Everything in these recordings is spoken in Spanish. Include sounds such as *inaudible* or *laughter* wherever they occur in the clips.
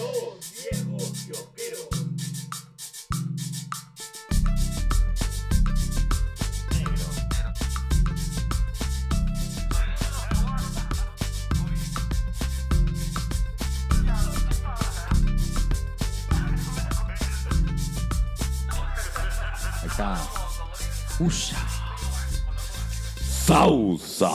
Dos viejos kiosqueros. Ahí está. Usha. Sausa.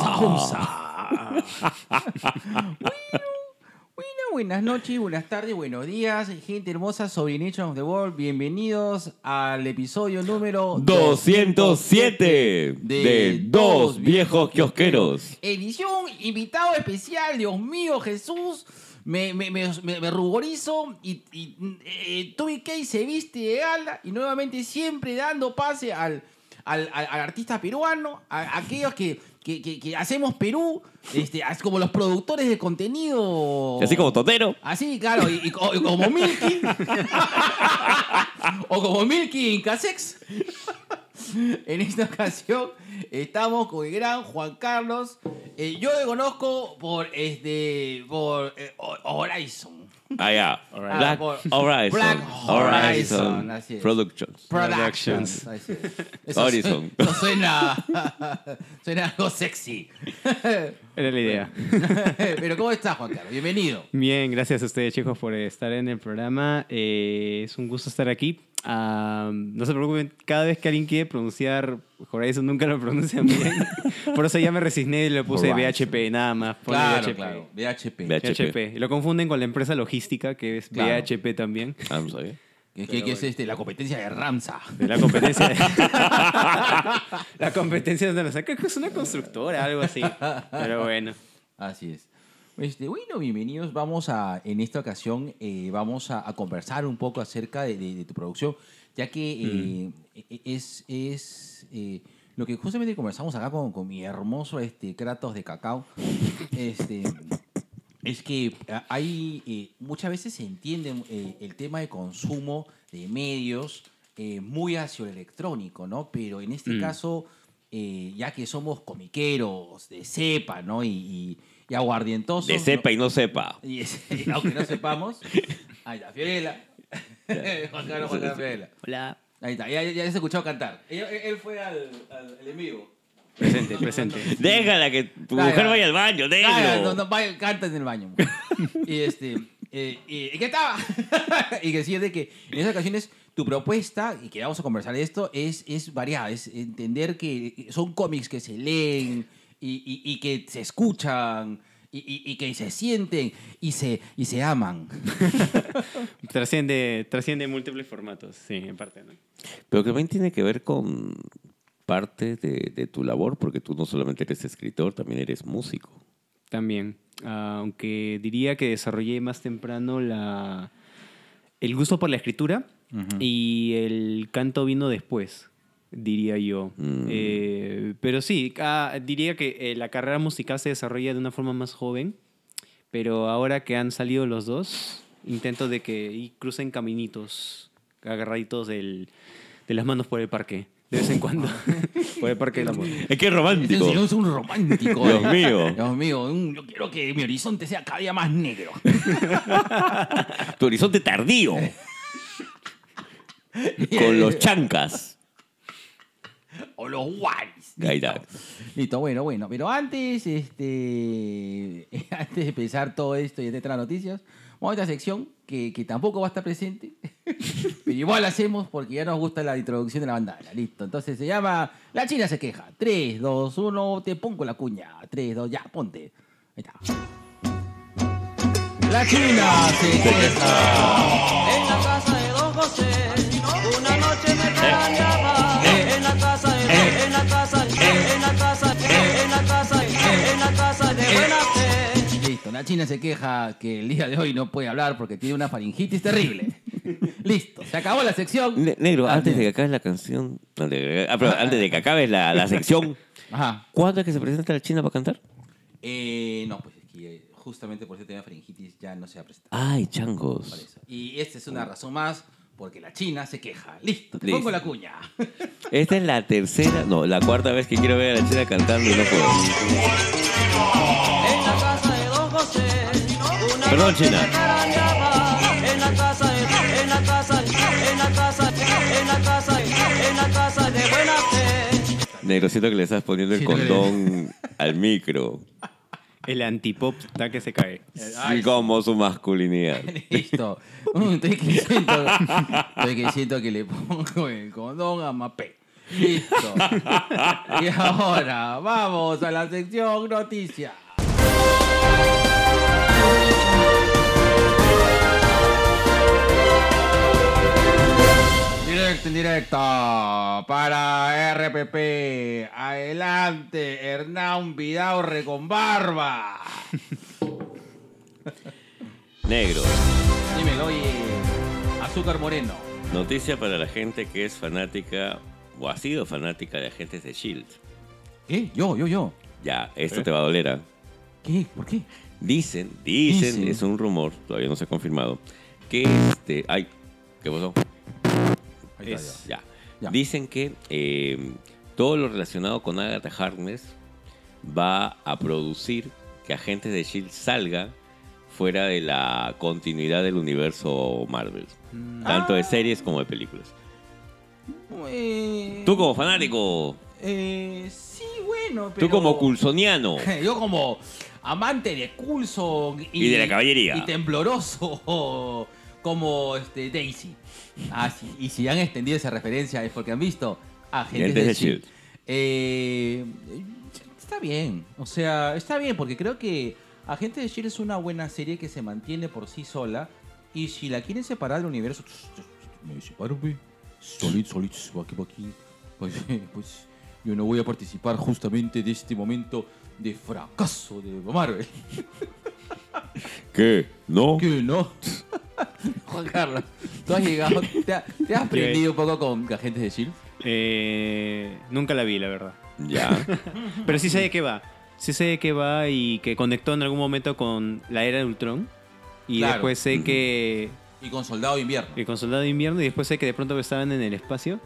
Bueno, buenas noches, buenas tardes, buenos días, gente hermosa, sobre Nature of the World. Bienvenidos al episodio número 207 de Dos Viejos Kiosqueros. Edición invitado especial, Dios mío, Jesús. Me, me, me, me- me ruborizo y, y eh, Toby Kay se viste de gala y nuevamente siempre dando pase al, al, al- al artista peruano, a, a aquellos que, que, que- que hacemos Perú, este, como los productores de contenido. Así como Totero. Así, claro, y, y como Milky. *laughs* *laughs* o como Milky en Casex. *laughs* en esta ocasión estamos con el gran Juan Carlos. Eh, yo le conozco por este. por eh, Ho- Horizon. *laughs* Ah, Black por- Horizon. Black Horizon, Horizon así es. Productions. Productions. Así es. Eso, Horizon. Eso suena. *laughs* suena algo sexy. Era la idea. *laughs* Pero ¿cómo estás, Juan Carlos? Bienvenido. Bien, gracias a ustedes, chicos, por estar en el programa. Eh, es un gusto estar aquí. Ah, no se preocupen, cada vez que alguien quiere pronunciar Horizon, nunca lo pronuncian bien. *laughs* Por eso ya me resigné y le puse Horizon. VHP, nada más. Claro, VHP. claro. VHP. VHP. VHP. Y lo confunden con la empresa logística, que es Claro. VHP también. Ah, no sabía. Que, que- que es este, la competencia de Ramsa. De la competencia. *laughs* la competencia de la creo que es una constructora, algo así. Pero bueno. Así es. Este, bueno, bienvenidos. Vamos a, en esta ocasión, eh, vamos a, a conversar un poco acerca de, de- de tu producción, ya que eh, e- es, es eh, lo que justamente conversamos acá con, con mi hermoso este, Kratos de cacao. Este, es que a- hay eh, muchas veces se entiende eh, el tema de consumo de medios eh, muy hacia lo electrónico, ¿no? Pero en este Mm. caso, eh, ya que somos comiqueros de cepa, ¿no? Y, y, y aguardientosos. De ¿no? sepa y no sepa. Y es- *laughs* aunque no sepamos. Ahí está, Fiorella. *laughs* Juan Carlos, Juan Carlos Fiorella. Hola. Ahí está, ya, ya se ha escuchado cantar. Él, él fue al, al, al en vivo. Presente, presente. *laughs* Déjala que tu mujer vaya al baño, déjalo. no, no, vaya, canta en el baño. *laughs* y este, eh, y, ¿y ¿qué estaba? *laughs* y que sí, de que en esas ocasiones tu propuesta, y que vamos a conversar de esto, es, es variada. Es entender que son cómics que se leen y, y- y que se escuchan y, y- y que se sienten y se, y se aman. Trasciende, trasciende múltiples formatos, sí, en parte, ¿no? Pero que también tiene que ver con parte de, de tu labor, porque tú no solamente eres escritor, también eres músico. También. Ah, aunque diría que desarrollé más temprano la, el gusto por la escritura y el canto vino después, diría yo. Mm. Eh, pero sí, ah, diría que eh, la carrera musical se desarrolla de una forma más joven, pero ahora que han salido los dos, intento de que y crucen caminitos agarraditos del, de las manos por el parque, de vez en cuando, *laughs* por el parque del amor. Es que Este romántico. es un romántico. Dios eh. mío. Dios mío, un- yo quiero que mi horizonte sea cada día más negro. *laughs* Tu horizonte tardío. con los *laughs* chancas. o los guays. Ahí está. Listo, bueno, bueno. Pero antes, este, antes de empezar todo esto y de entrar a noticias, vamos a esta sección que, que tampoco va a estar presente. *laughs* pero igual la hacemos porque ya nos gusta la introducción de la bandana. Listo. Entonces se llama La China se queja. 3, 2, 1, te pongo la cuña. 3, 2, ya, ponte. Ahí está. La China se queja. En la casa de Don José, una noche me carañaba. En la casa de en la casa en la casa en la China se queja que el día de hoy no puede hablar porque tiene una faringitis terrible. *laughs* Listo, se acabó la sección. Ne- Negro, Ah, antes de que acabes la canción, antes de que, ah, pero antes de que acabes la, la sección, *laughs* Ajá. ¿cuándo es que se presenta la China para cantar? Eh, no, pues es que justamente por eso tenía faringitis ya no se ha presentado. Ay, Por changos. eso. Y esta es una razón más porque la China se queja. Listo, te Listo. pongo la cuña. *laughs* Esta es la tercera, no, la cuarta vez que quiero ver a la China cantando y no puedo. Perdón, China. En la casa, en la casa, en la casa, en la casa, en la casa de buena fe. Negro, que le estás poniendo el condón al micro. El antipop está que se cae. Ay, como su masculinidad. Listo. Estoy que siento, que, le pongo el condón a Mapé. Listo. *laughs* Y ahora vamos a la sección noticias. Directo en directo para RPP. Adelante, Hernán Vidaurre con barba. *laughs* Negro. Dímelo, oye, Azúcar Moreno. Noticia para la gente que es fanática o ha sido fanática de agentes de Shield. ¿Qué? Yo, yo, yo. Ya, esto te va a doler. ¿ah? ¿Qué? ¿Por qué? Dicen, dicen, Dicen. es un rumor, todavía no se ha confirmado, que este. Ay, ¿qué pasó? Ahí está, Es- Ya. Ya. Dicen que eh, todo lo relacionado con Agatha Harkness va a producir que Agentes de Shield salga fuera de la continuidad del universo Marvel, tanto de series como de películas. Eh, Tú como fanático, Eh, sí, bueno, pero... tú como coulsoniano, *laughs* Yo como amante de Coulson y, Y de la caballería. Y tembloroso como este, Daisy. Ah, sí. Y si han extendido esa referencia es porque han visto Agentes de S.H.I.E.L.D. Eh, está bien. O sea, está bien porque creo que Agentes de S.H.I.E.L.D. es una buena serie que se mantiene por sí sola. Y si la quieren separar del universo... Me separo, güey. Solito, solito, aquí, aquí. Pues, *laughs* pues yo no voy a participar justamente de este momento de fracaso de Marvel. ¿qué? ¿No? ¿Qué no? *laughs* *laughs* Juan Carlos, tú has llegado, te, ha- te has aprendido un poco con Agentes de S.H.I.E.L.D. Eh, nunca la vi, la verdad. Ya. *laughs* Pero sí sé de qué va. Sí sé de qué va y que conectó en algún momento con la era de Ultron. Y Claro. después sé que, Y con Soldado de Invierno. que con Soldado de Invierno. Y después sé que de pronto estaban en el espacio.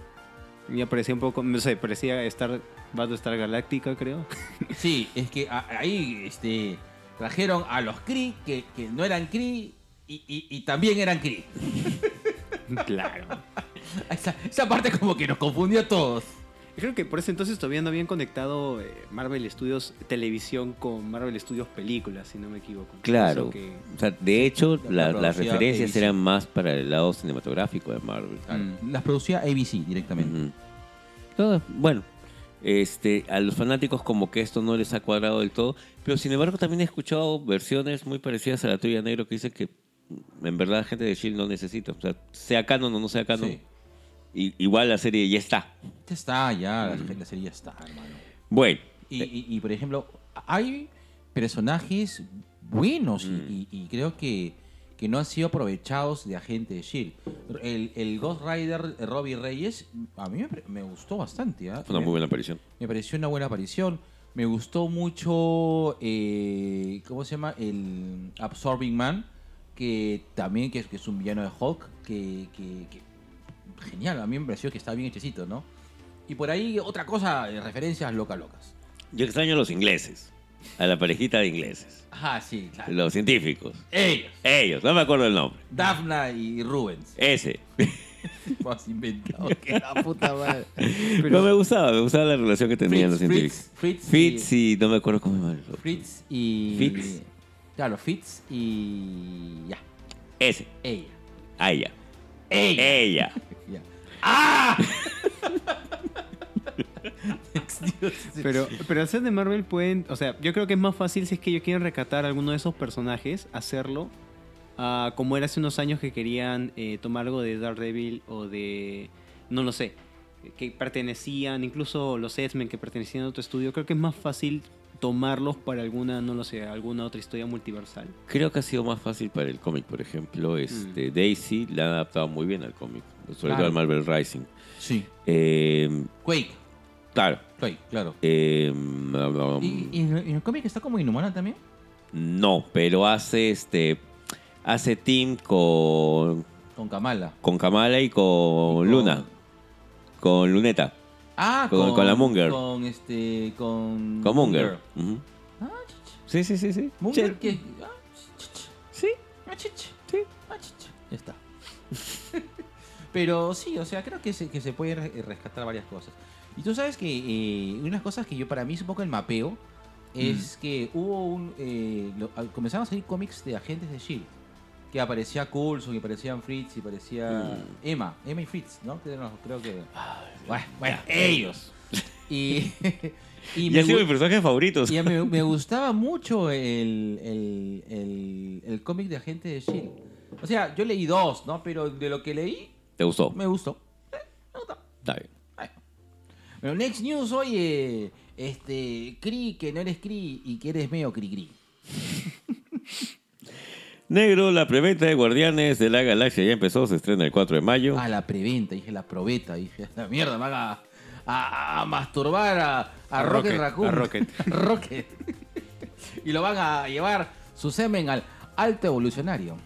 Y parecía un poco, no sé, parecía Star, Battlestar Galáctica, creo. Sí, es que a- ahí este, trajeron a los Kree que, que no eran Kree y, y- y también eran Kree. *laughs* claro. Esa, esa parte como que nos confundió a todos. Creo que por ese entonces todavía no habían conectado eh, Marvel Studios televisión con Marvel Studios películas, si no me equivoco. Claro. Que- O sea, de hecho, La- la la- las referencias ABC. eran más para el lado cinematográfico de Marvel. Claro, Mm. Las producía ABC directamente. Bueno, este, a los fanáticos como que esto no les ha cuadrado del todo, pero sin embargo también he escuchado versiones muy parecidas a la tuya, Negro, que dicen que en verdad gente de S.H.I.E.L.D. no necesita. O sea, sea canon o no sea canon, Sí. i- igual la serie ya está. Ya está, ya, la, la serie ya está, hermano. Bueno, Y, y- y, por ejemplo, hay personajes buenos y- Mm. y, y creo que, que no han sido aprovechados de Agente de Shield. El, el Ghost Rider eh, Robbie Reyes, a mí me, gustó bastante. ¿ah? fue una me, muy buena aparición. me pareció una buena aparición. Me gustó mucho, eh, ¿cómo se llama? El Absorbing Man, que también que es, que es un villano de Hulk, que, que- que- genial, a mí me pareció que está bien hechecito, ¿no? Y por ahí otra cosa, referencias locas locas. Yo extraño a los ingleses, a la parejita de ingleses, Ah, sí, claro. los científicos. Ellos, Ellos, no me acuerdo el nombre. Daphna y Rubens. Ese. *laughs* Más inventado *laughs* que la puta madre. Pero me gustaba, me gustaba la relación que tenían los Fritz, científicos. Fritz, Fritz, Fitz y no me acuerdo cómo se llama. Fritz y... Fitz. Claro, Fitz y... Ya, Ese, ella. a ella. Ella. Ella. *laughs* Ya. ¡Ah! Pero, pero al ser de Marvel pueden, o sea, yo creo que es más fácil si es que ellos quieren recatar alguno de esos personajes, hacerlo ah, como era hace unos años que querían eh, tomar algo de Daredevil o de, no lo sé, que pertenecían, incluso los X-Men que pertenecían a otro estudio, creo que es más fácil tomarlos para alguna, no lo sé, alguna otra historia multiversal. Creo que ha sido más fácil para el cómic, por ejemplo. Este, Daisy la han adaptado muy bien al cómic, sobre Claro. todo al Marvel Rising. Sí. Eh, Quake. claro. Quake, claro. eh, um, ¿Y, y en el- cómic está como inhumana también? no, pero hace este hace team con, Con Kamala. con Kamala y con, con- Luna. Con Luneta. Ah, Con- con la Munger. Con este. Con. Con Munger. Ujú. Ah, ch- Sí, sí, sí, sí. Munger, Sí. que. Ah, Sí. ah, Sí. ah, Ya está. *laughs* Pero sí, o sea, creo que se, que se puede re- rescatar varias cosas. Y tú sabes que eh, una de las cosas que yo para mí es un poco el mapeo es Mm. que hubo un... eh, lo- al- comenzaron a salir cómics de agentes de S.H.I.E.L.D. Que aparecía Coulson, que aparecían Fritz, y aparecía Mm. Emma, Emma y Fritz, ¿no? Que no, creo que... bueno, bueno, ellos. *laughs* Y, y Y ha sido mi personaje favorito. y me *laughs* gustaba mucho el, el, el, el cómic de Agente de S.H.I.E.L.D. O sea, yo leí dos, ¿no? Pero de lo que leí, ¿Te gustó? me gustó. Eh, me gustó. Está bien. Pero Next News, oye, este, Cri, que no eres Cri y que eres medio Cri Cri. *laughs* Negro, la preventa de Guardianes de la Galaxia ya empezó, se estrena el 4 de mayo. Ah, la preventa, dije la probeta, dije, la mierda, me van a, a- masturbar a, a A Rocket, Rocket, Raccoon. a Rocket. *laughs* Rocket. *laughs* y lo van a llevar su semen al alto evolucionario.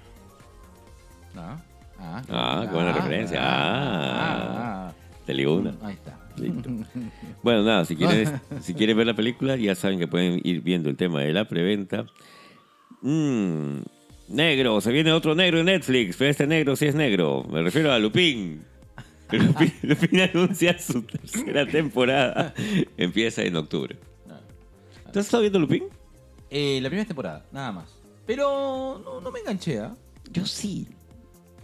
Ah, ah, Ah, qué buena referencia. Ah. Te ligo una. Ahí está. Listo. *laughs* Bueno, nada, si quieren, si quieren ver la película, ya saben que pueden ir viendo el tema de la preventa. Mm, negro, se viene otro negro en Netflix, pero este negro sí es negro. Me refiero a Lupin. Lupin, Lupin anuncia su tercera temporada. Empieza en octubre. ¿Tú has estado viendo Lupin? Eh, la primera temporada, nada más. Pero no, no me enganché, ¿ah? Yo sí.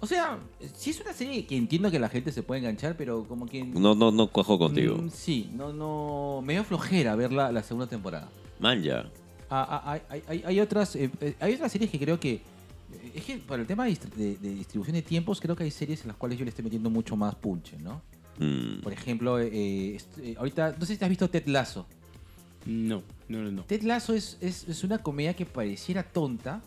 O sea, sí es una serie que entiendo que la gente se puede enganchar, pero como que... No, no, no cuajo contigo. Mm, sí, no, no... Me dio flojera ver la, la segunda temporada. Man, ya. Ah, ah, hay, hay- hay, hay otras eh, eh, hay otras series que creo que es que para el tema de, de- de distribución de tiempos creo que hay series en las cuales yo le estoy metiendo mucho más punche no Mm. por ejemplo eh, est- eh, ahorita no sé si te has visto Ted Lasso No, no, no. no. Ted Lasso es, es, es una comedia que pareciera tonta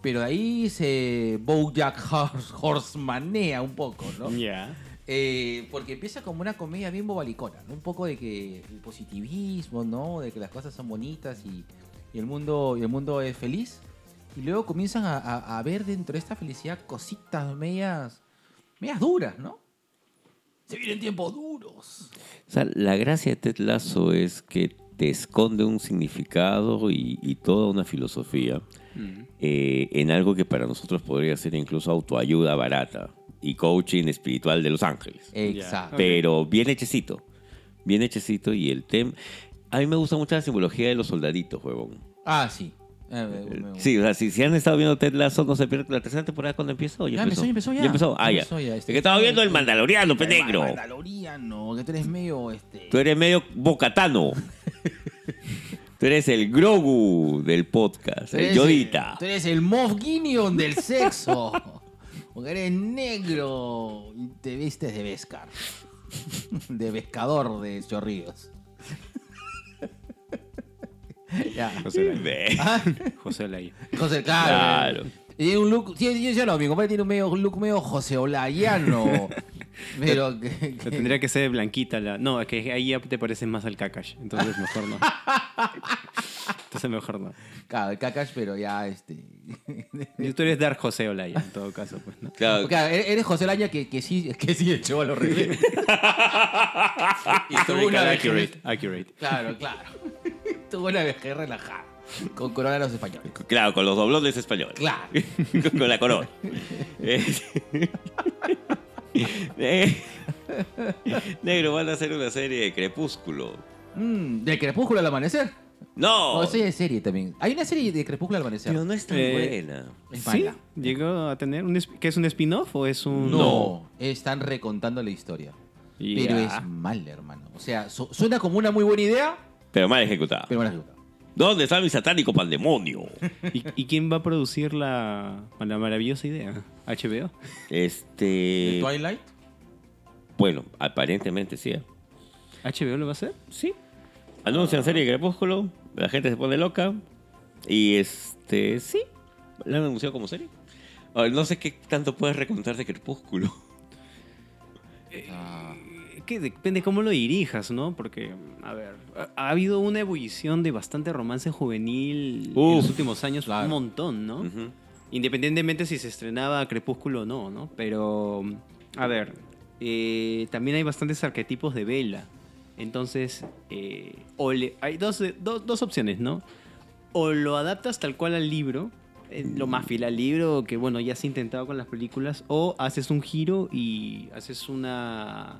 pero ahí se BoJack Hors- Horsemanea un poco no Ya. Eh, porque empieza como una comedia bien bobalicona, ¿no? Un poco de que el positivismo, ¿no? De que las cosas son bonitas y, y el mundo y el mundo es feliz. Y luego comienzan a, a- a ver dentro de esta felicidad cositas medias, medias duras, ¿no? Se vienen tiempos duros. O sea, la gracia de Ted Lasso es que te esconde un significado y, y toda una filosofía Mm. eh, en algo que para nosotros podría ser incluso autoayuda barata y coaching espiritual de Los Ángeles. Exacto. Pero bien hechecito. Bien hechecito y el tema... A mí me gusta mucho la simbología de los soldaditos, huevón. Ah, sí. Eh, me- me- Sí, o sea, si, si han estado viendo Ted Lasso, no se pierden la tercera temporada cuando empieza. ¿o ya, Ya empezó, ya empezó ya. empezó. Ah, Ya ya. empezó ya, este- es que estaba viendo el Mandaloriano, pe El negro. Mandaloriano, que tú eres medio este. Tú eres medio bocatano. *laughs* Tú eres el Grogu del podcast, el Yodita. Tú eres el Moff Gideon del sexo. *laughs* Porque eres negro y te vistes de Vescar. *laughs* De pescador de chorrillos. Ya. José Olaya. Ve. Ah, José Olaya. José, claro. Claro. Y un look. Sí, yo, yo no, mi compadre tiene un, medio, un look medio José Olayano. *laughs* pero que. que- Pero tendría que ser blanquita la. No, es que ahí ya te pareces más al Kakash. Entonces mejor no. *laughs* Entonces mejor no. Claro, el Kakash, pero ya este. *laughs* Y tú eres Dark José Olaya, en todo caso, pues, ¿no? Claro, Porque eres José Olaña que, que sí, que sí echó a los reyes. Historical accurate, accurate. Claro, claro. Tuvo una vejez relajada. Con corona a los españoles. claro, con los doblones españoles. Claro. con, *laughs* con la corona. *laughs* Eh, *laughs* Negro, van a hacer una serie de Crepúsculo. Mm, ¿De Crepúsculo al amanecer? ¡No! O esa es serie también. Hay una serie de Crepúsculo al amanecer. Pero no es tan Eh, buena. Es ¿Sí? mala. ¿Llegó a tener un... ¿Qué es un spin-off o es un...? No, están recontando la historia. Pero es mala, hermano. O sea, su- suena como una muy buena idea, Pero mal ejecutada. pero mal ejecutada. ¿Dónde está mi satánico pandemonio? *laughs* ¿Y, y quién va a producir la, la maravillosa idea? ¿HBO? Este. ¿De Twilight? Bueno, aparentemente sí. ¿eh? ¿HBO lo va a hacer? Sí. Anuncian serie de Crepúsculo, la gente se pone loca. Y este, sí, la han anunciado como serie. Ahora, no sé qué tanto puedes recontar de Crepúsculo. *laughs* Ah, que depende cómo lo dirijas, ¿no? Porque, a ver, ha, ha habido una ebullición de bastante romance juvenil en los últimos años, claro. un montón, ¿no? Independientemente si se estrenaba Crepúsculo o no, ¿no? Pero, a ver, eh, también hay bastantes arquetipos de Vela. Entonces, eh, o le- hay dos, dos, dos opciones, ¿no? O lo adaptas tal cual al libro, eh, lo más fiel al libro, que bueno, ya se ha intentado con las películas, o haces un giro y haces una,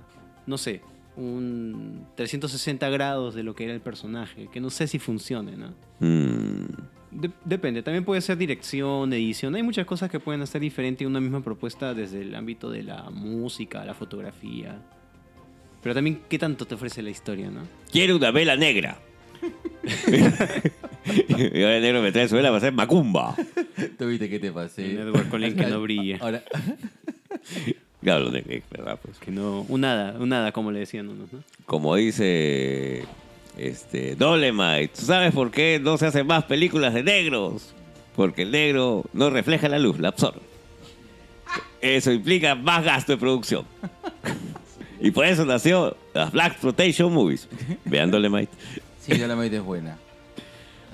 no sé, un 360 grados de lo que era el personaje, que no sé si funcione, ¿no? Mm, De- depende, también puede ser dirección, edición. Hay muchas cosas que pueden hacer diferente una misma propuesta desde el ámbito de la música, la fotografía. Pero también, ¿qué tanto te ofrece la historia, no? Quiero una vela negra. *laughs* y ahora el negro me trae su vela para hacer macumba. *laughs* ¿Tú viste qué te pasé? Un Edward Cullen que *laughs* no brilla. Ahora, Claro, ¿verdad? Pues, Que no, un nada, un nada, como le decían unos, ¿no? como dice este Dolemite, ¿tú sabes por qué no se hacen más películas de negros? Porque el negro no refleja la luz, la absorbe. Eso implica más gasto de producción. *laughs* y por eso nació las Black Exploitation Movies. Vean Dolemite. sí, Dolomite es buena.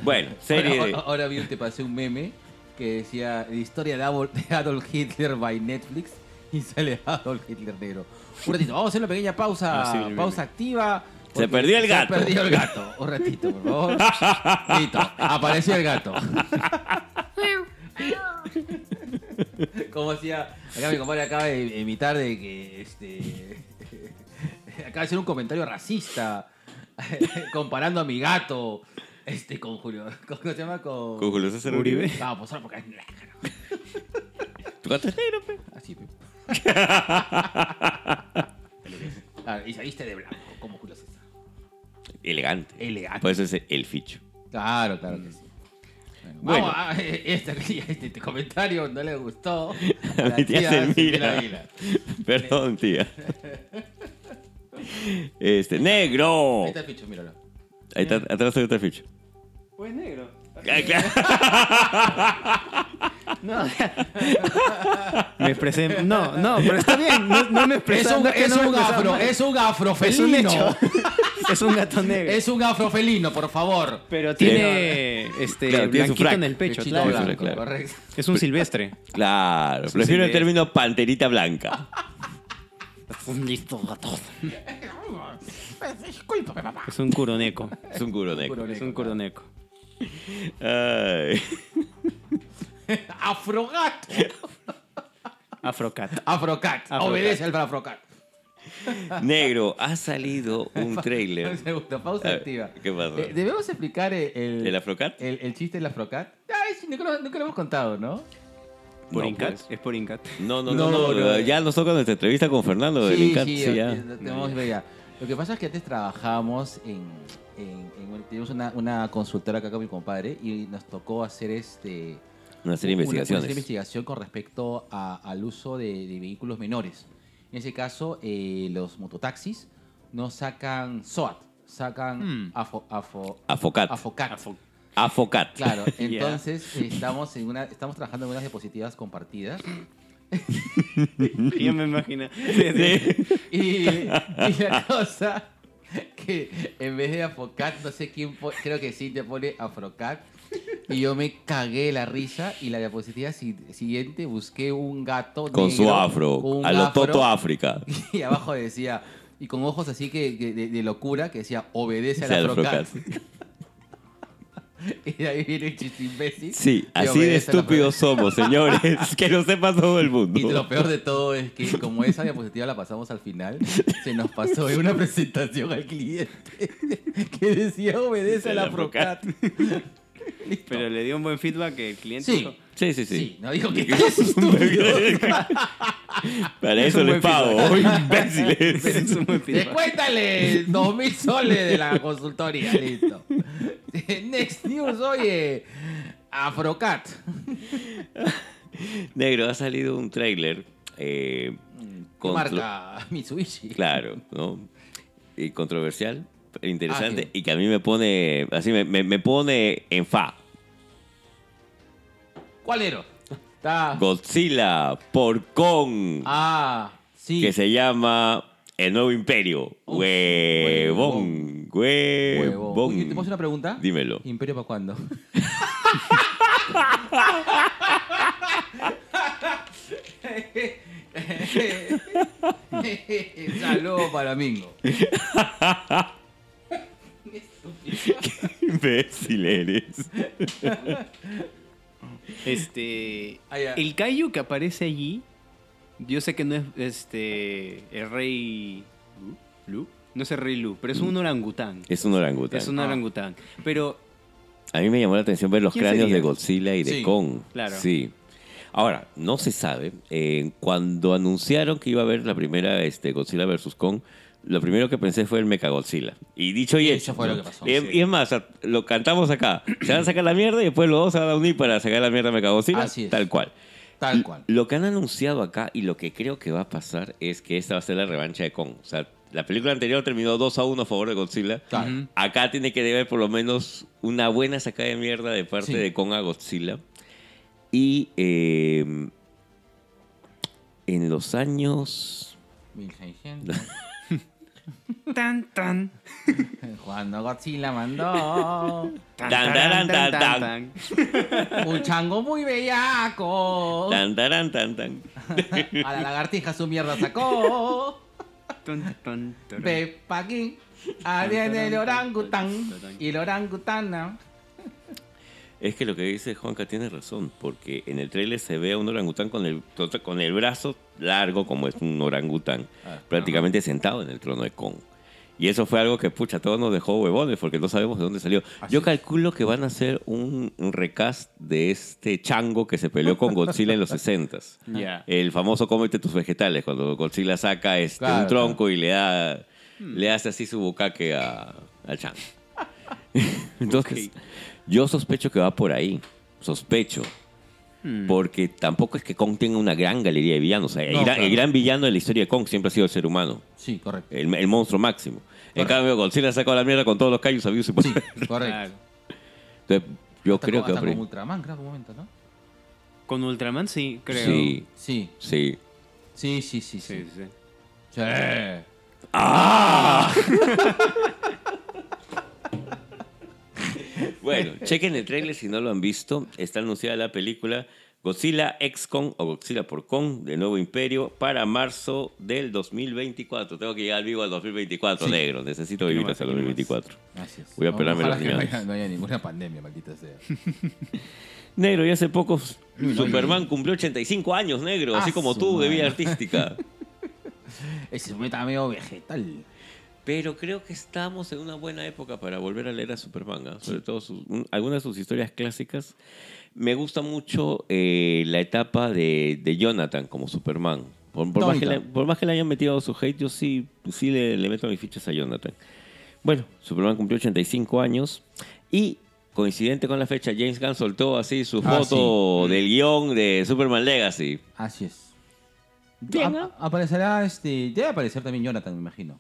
Bueno, serie Ahora, de... ahora vi, te pasé un meme que decía la historia de Adolf Hitler by Netflix y sale Adolf Hitler negro. Un ratito, vamos a hacer una pequeña pausa, Ah, sí, meme. pausa activa. Se porque perdió el gato. Se perdió el gato. Un ratito, por favor. *laughs* Listo, apareció el gato. Como decía, acá mi compadre acaba de imitar de que este *laughs* acaba de hacer un comentario racista *laughs* comparando a mi gato este con Julio, con- ¿cómo se llama? Con, Con Julio César Uribe. Uribe. Vamos, solo porque es negro. Tu gato es negro, pe. Así, pe. Ah, y saliste de blanco, como Julio César. Elegante. Elegante. Por eso es el ficho. Claro, claro que sí. Bueno, Bueno. vamos a- este, *laughs* este- este comentario no le gustó. *laughs* A La mi tía tía Selmira. *laughs* Perdón, tía. Este, negro. Ahí está el picho, míralo. Ahí está, atrás está el ficho. Pues negro. Claro. *laughs* No, me expresé. No, no, pero está bien. No, no me expresé. Es un, no que es no un afro, mal. es un Es un afrofelino. hecho. *laughs* es un gato negro. Es un afrofelino, por favor. Pero tiene este Claro, tiene su blanquito frac. en el pecho, claro. blanco, claro. correcto. Es un silvestre. Claro, un prefiero el término panterita blanca. Es *laughs* un listo gato. Discúlpame, papá. Es un curoneco. Es un curoneco. Es un curoneco. Ay. *laughs* Afrogato. Afrocat. Afrocat. Afrocat. Obedece al Afrocat. Negro, ha salido un *laughs* Un trailer. segundo, pausa ver, activa. ¿qué pasó? Eh, Debemos explicar el, el, ¿El Afrocat? el, el chiste del Afrocat. Ay, sí, nunca, lo, nunca lo hemos contado, ¿no? ¿Por No, Incat? pues. Es por Incat. No, no, no, No, no, no. Ya nos toca nuestra entrevista con Fernando sí, Incat. sí, Sí, ya. eh, tenemos que ver ya. Lo que pasa es que antes trabajábamos en, en, en- teníamos una, una consultora acá con mi compadre y nos tocó hacer este Una serie de una- Una, investigaciones. serie de investigación con respecto a- al uso de, de vehículos menores. En ese caso, eh, los mototaxis no sacan SOAT, sacan Hmm. afo, afo- Afocat. AFOCAT. Afocat. Claro, *laughs* entonces eh, estamos, en una, estamos trabajando en unas diapositivas compartidas *laughs* Ya me imagino. y, y la cosa que en vez de Afocat, no sé quién, creo que sí te pone Afrocat. Y yo me cagué la risa y la diapositiva si- siguiente busqué un gato Con su afro. A lo afro, Toto África. *laughs* Y abajo decía, y con ojos así que, que de, de locura, que decía, obedece Afrocat. Afrocat. *laughs* y de ahí viene el chiste imbécil. Sí, así de estúpidos somos, señores. *laughs* que lo sepa todo el mundo. Y lo peor de todo es que como esa diapositiva la pasamos al final, se nos pasó en una presentación al cliente *laughs* que decía obedece al El Afrocat. Listo. Pero le dio un buen feedback que el cliente Sí. dijo, Sí, sí, sí. Sí, no dijo que *laughs* estás estúpido. Para Es eso un les buen pago. feedback. *laughs* imbéciles. Es un buen feedback. Descuéntale dos mil soles de la consultoría, listo. *laughs* Next News, oye, Afrocat. Negro, ha salido un tráiler. Eh, ¿Qué contro- marca Mitsubishi? Claro, ¿no? Y controversial, interesante. Ah, y que a mí me pone. Así me, me- me pone en fa. ¿Cuál era? Está. Godzilla por Kong. Ah, sí. Que se llama El Nuevo Imperio. Uf, Huevón. Huevón. Uy, ¿Te puedo hacer una pregunta? Dímelo. ¿Imperio para cuándo? *laughs* *laughs* Saludos para Mingo. *laughs* *laughs* Imbécil eres. Este. Ah. El Kaiju que aparece allí. Yo sé que no es este. El rey. Lu. Lu. No es el Rey Lu, pero es un orangután. Es un orangután. Es un orangután. Pero A mí me llamó la atención ver los ¿Quién cráneos sería? de Godzilla y de Sí, Kong. claro. Sí. Ahora, no se sabe. eh, cuando anunciaron que iba a haber la primera este, Godzilla vs. Kong, lo primero que pensé fue el Mechagodzilla. Y dicho y hecho. eso fue lo que pasó, Y, sí. y es más, lo cantamos acá. Se van a sacar la mierda y después los dos se van a unir para sacar la mierda a Mechagodzilla. Así es. Tal cual. Tal cual. Lo que han anunciado acá y lo que creo que va a pasar es que esta va a ser la revancha de Kong. O sea, la película anterior terminó 2 a 1 a favor de Godzilla. Claro. Acá tiene que haber por lo menos una buena sacada de mierda de parte Sí. de Kong a Godzilla. Y eh, en los años... *laughs* 1600. tan tan. Cuando Godzilla mandó Tan, Tan, tan, tan, tan. un chango muy bellaco. Tan, taran, tan, tan. *laughs* A la lagartija su mierda sacó. Tan, tan, taran. Peppa aquí. Adrián el orangután. Y el orangutana. Es que lo que dice Juanca tiene razón, porque en el trailer se ve a un orangután con el, con el brazo largo, como es un orangután, Ah, prácticamente sentado en el trono de Kong. Y eso fue algo que, pucha, todos nos dejó huevones, porque no sabemos de dónde salió. Así Yo calculo que van a hacer un, un recast de este chango que se peleó con Godzilla en los *laughs* 60 Ya. El famoso cómete tus vegetales, cuando Godzilla saca este, Claro, un tronco y le da le hace así su bucaque a, al chango. *laughs* Entonces, yo sospecho que va por ahí. Sospecho. Hmm. Porque tampoco es que Kong tenga una gran galería de villanos. O sea, el, No, gran, claro. el gran villano de la historia de Kong siempre ha sido el ser humano. Sí, correcto. El, el monstruo máximo. En cambio, Godzilla sacó la mierda con todos los callos habidos y por Sí, *laughs* correcto. Entonces, yo Hasta creo con- que va hasta por ahí. como Ultraman, creo, en un momento, ¿no? Con Ultraman sí, creo. Sí, Sí, sí. sí, sí, sí. sí. Sí, sí. Sí. *laughs* Bueno, chequen el trailer si no lo han visto. Está anunciada la película Godzilla X Kong o Godzilla por Kong de Nuevo Imperio para marzo del 2024. Tengo que llegar vivo al 2024, Sí. negro. Necesito vivir hasta el aquí nomás. 2024. Así es. Voy a pelarme los que no haya, no ninguna pandemia, maldita sea. *laughs* Negro, y hace poco no, Superman no. cumplió 85 años, negro, Ah, así como su tú de vida artística. *laughs* Ese meta medio vegetal. Pero creo que estamos en una buena época para volver a leer a Superman, sobre todo sus- un- algunas de sus historias clásicas. Me gusta mucho eh, la etapa de, de Jonathan como Superman. Por, por más que le, Bonito. por más que le hayan metido su hate, yo sí, sí le, le meto mis fichas a Jonathan. Bueno, Superman cumplió 85 años y coincidente con la fecha, James Gunn soltó así su Ah, foto del guion de Superman Legacy. Así es. Bien, aparecerá este. Debe aparecer también Jonathan, me imagino.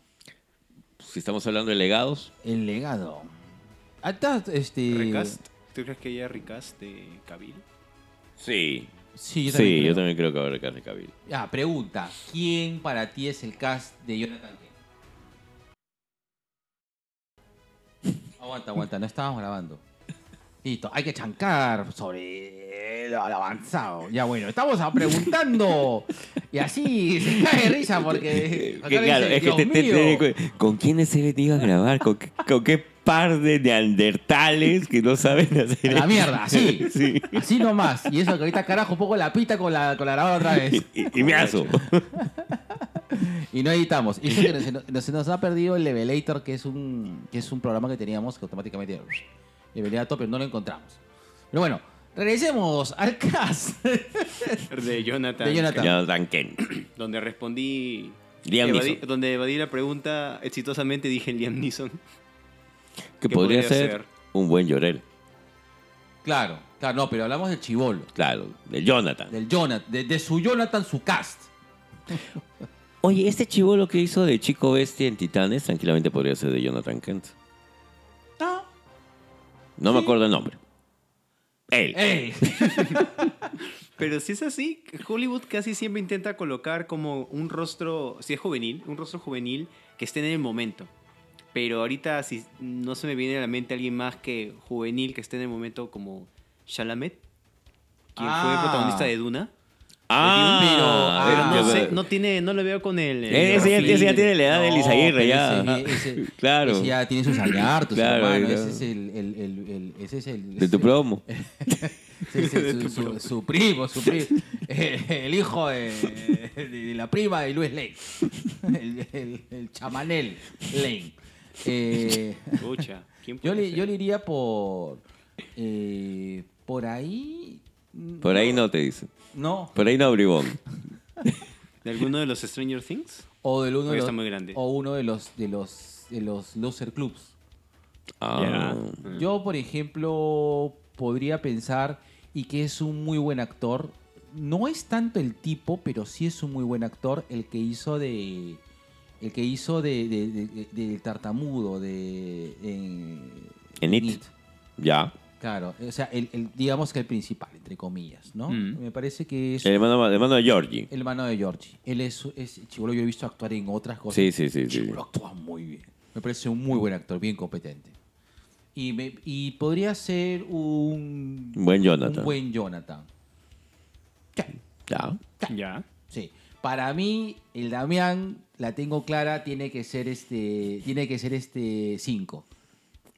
Si estamos hablando de legados, El legado. Hasta, este. ¿Recast? ¿Tú crees que haya recast de Cavill? sí. Sí, yo sí, también. yo creo. también creo que va a haber Henry Cavill. Ya, pregunta. ¿Quién para ti es el cast de Jonathan Kent? *laughs* Aguanta, aguanta, no estábamos grabando. Listo, hay que chancar sobre lo, lo avanzado. Ya bueno, estamos preguntando. Y así se cae risa porque. Que claro, dice, es que te, "Dios te- mío". te- ¿con quiénes he venido a grabar? ¿Con, qué- con qué par de neandertales que no saben hacer la mierda, así. *laughs* Sí. Así nomás. Y eso que ahorita carajo poco la pita con la, con la grabada otra vez. Y, y- y me aso. *laughs* Y no editamos. Y se, nos, se nos ha perdido el Levelator, que es un, que es un programa que teníamos que automáticamente todo, pero no lo encontramos. Pero bueno, regresemos al cast. *laughs* De Jonathan. De Jonathan. Jonathan Kent. *clears throat* Donde respondí. Liam evadí- Neeson. donde evadí la pregunta exitosamente dije Liam Neeson. Que ¿Qué podría podría ser ser? un buen Llorel. claro, claro, no, pero hablamos del chivolo. Claro, de Jonathan. Del Jonathan, de, de su Jonathan, su cast. Oye, este chivolo que hizo de Chico Bestia en Titanes tranquilamente podría ser de Jonathan Kent. No me acuerdo el nombre. Él. ¡Ey! *laughs* Pero si es así, Hollywood casi siempre intenta colocar como un rostro, si es juvenil, un rostro juvenil que esté en el momento. Pero ahorita si no se me viene a la mente alguien más que juvenil que esté en el momento como Chalamet, quien fue Ah. protagonista de Duna. Ah, Pero no sé, veo. no tiene, no lo veo con el. el Ese ya, ese tiene la edad de Elizaguirre, ya. ese- *laughs* ese- claro. Ese ya tiene sus añartos, *laughs* Claro, hermano. claro. Ese es el, el, el, el- ese es el, De tu promo. *laughs* su, su- su primo, su primo. El hijo de, de, de la prima de Luis Lane. El, el- el chamanel Lane. Eh, Pucha, ¿quién yo, le, yo le iría por. eh, por ahí. Por ahí no te dicen. No. Por ahí no, bribón. ¿De *laughs* alguno de los Stranger Things? O del uno Porque de los, está muy grande. O uno de los de los de los loser clubs. Ah. Yo, por ejemplo, podría pensar y que es un muy buen actor. No es tanto el tipo, pero sí es un muy buen actor el que hizo de el que hizo de, de- de- de- del tartamudo de en, En It. Ya. Claro, o sea, el, el- digamos que el principal, entre comillas, ¿no? Mm. Me parece que es El hermano, el hermano de Georgie. el hermano de Georgie. Él es, es Chibolo, yo lo he visto actuar en otras cosas. Sí, sí, sí, sí. Chibolo actúa muy bien. Me parece un muy buen actor, bien competente. Y, me- y podría ser un, Buen Jonathan. un buen Jonathan. Ya, Ya. Ya. sí. Para mí, el Damián, la tengo clara, tiene que ser este. Tiene que ser este 5.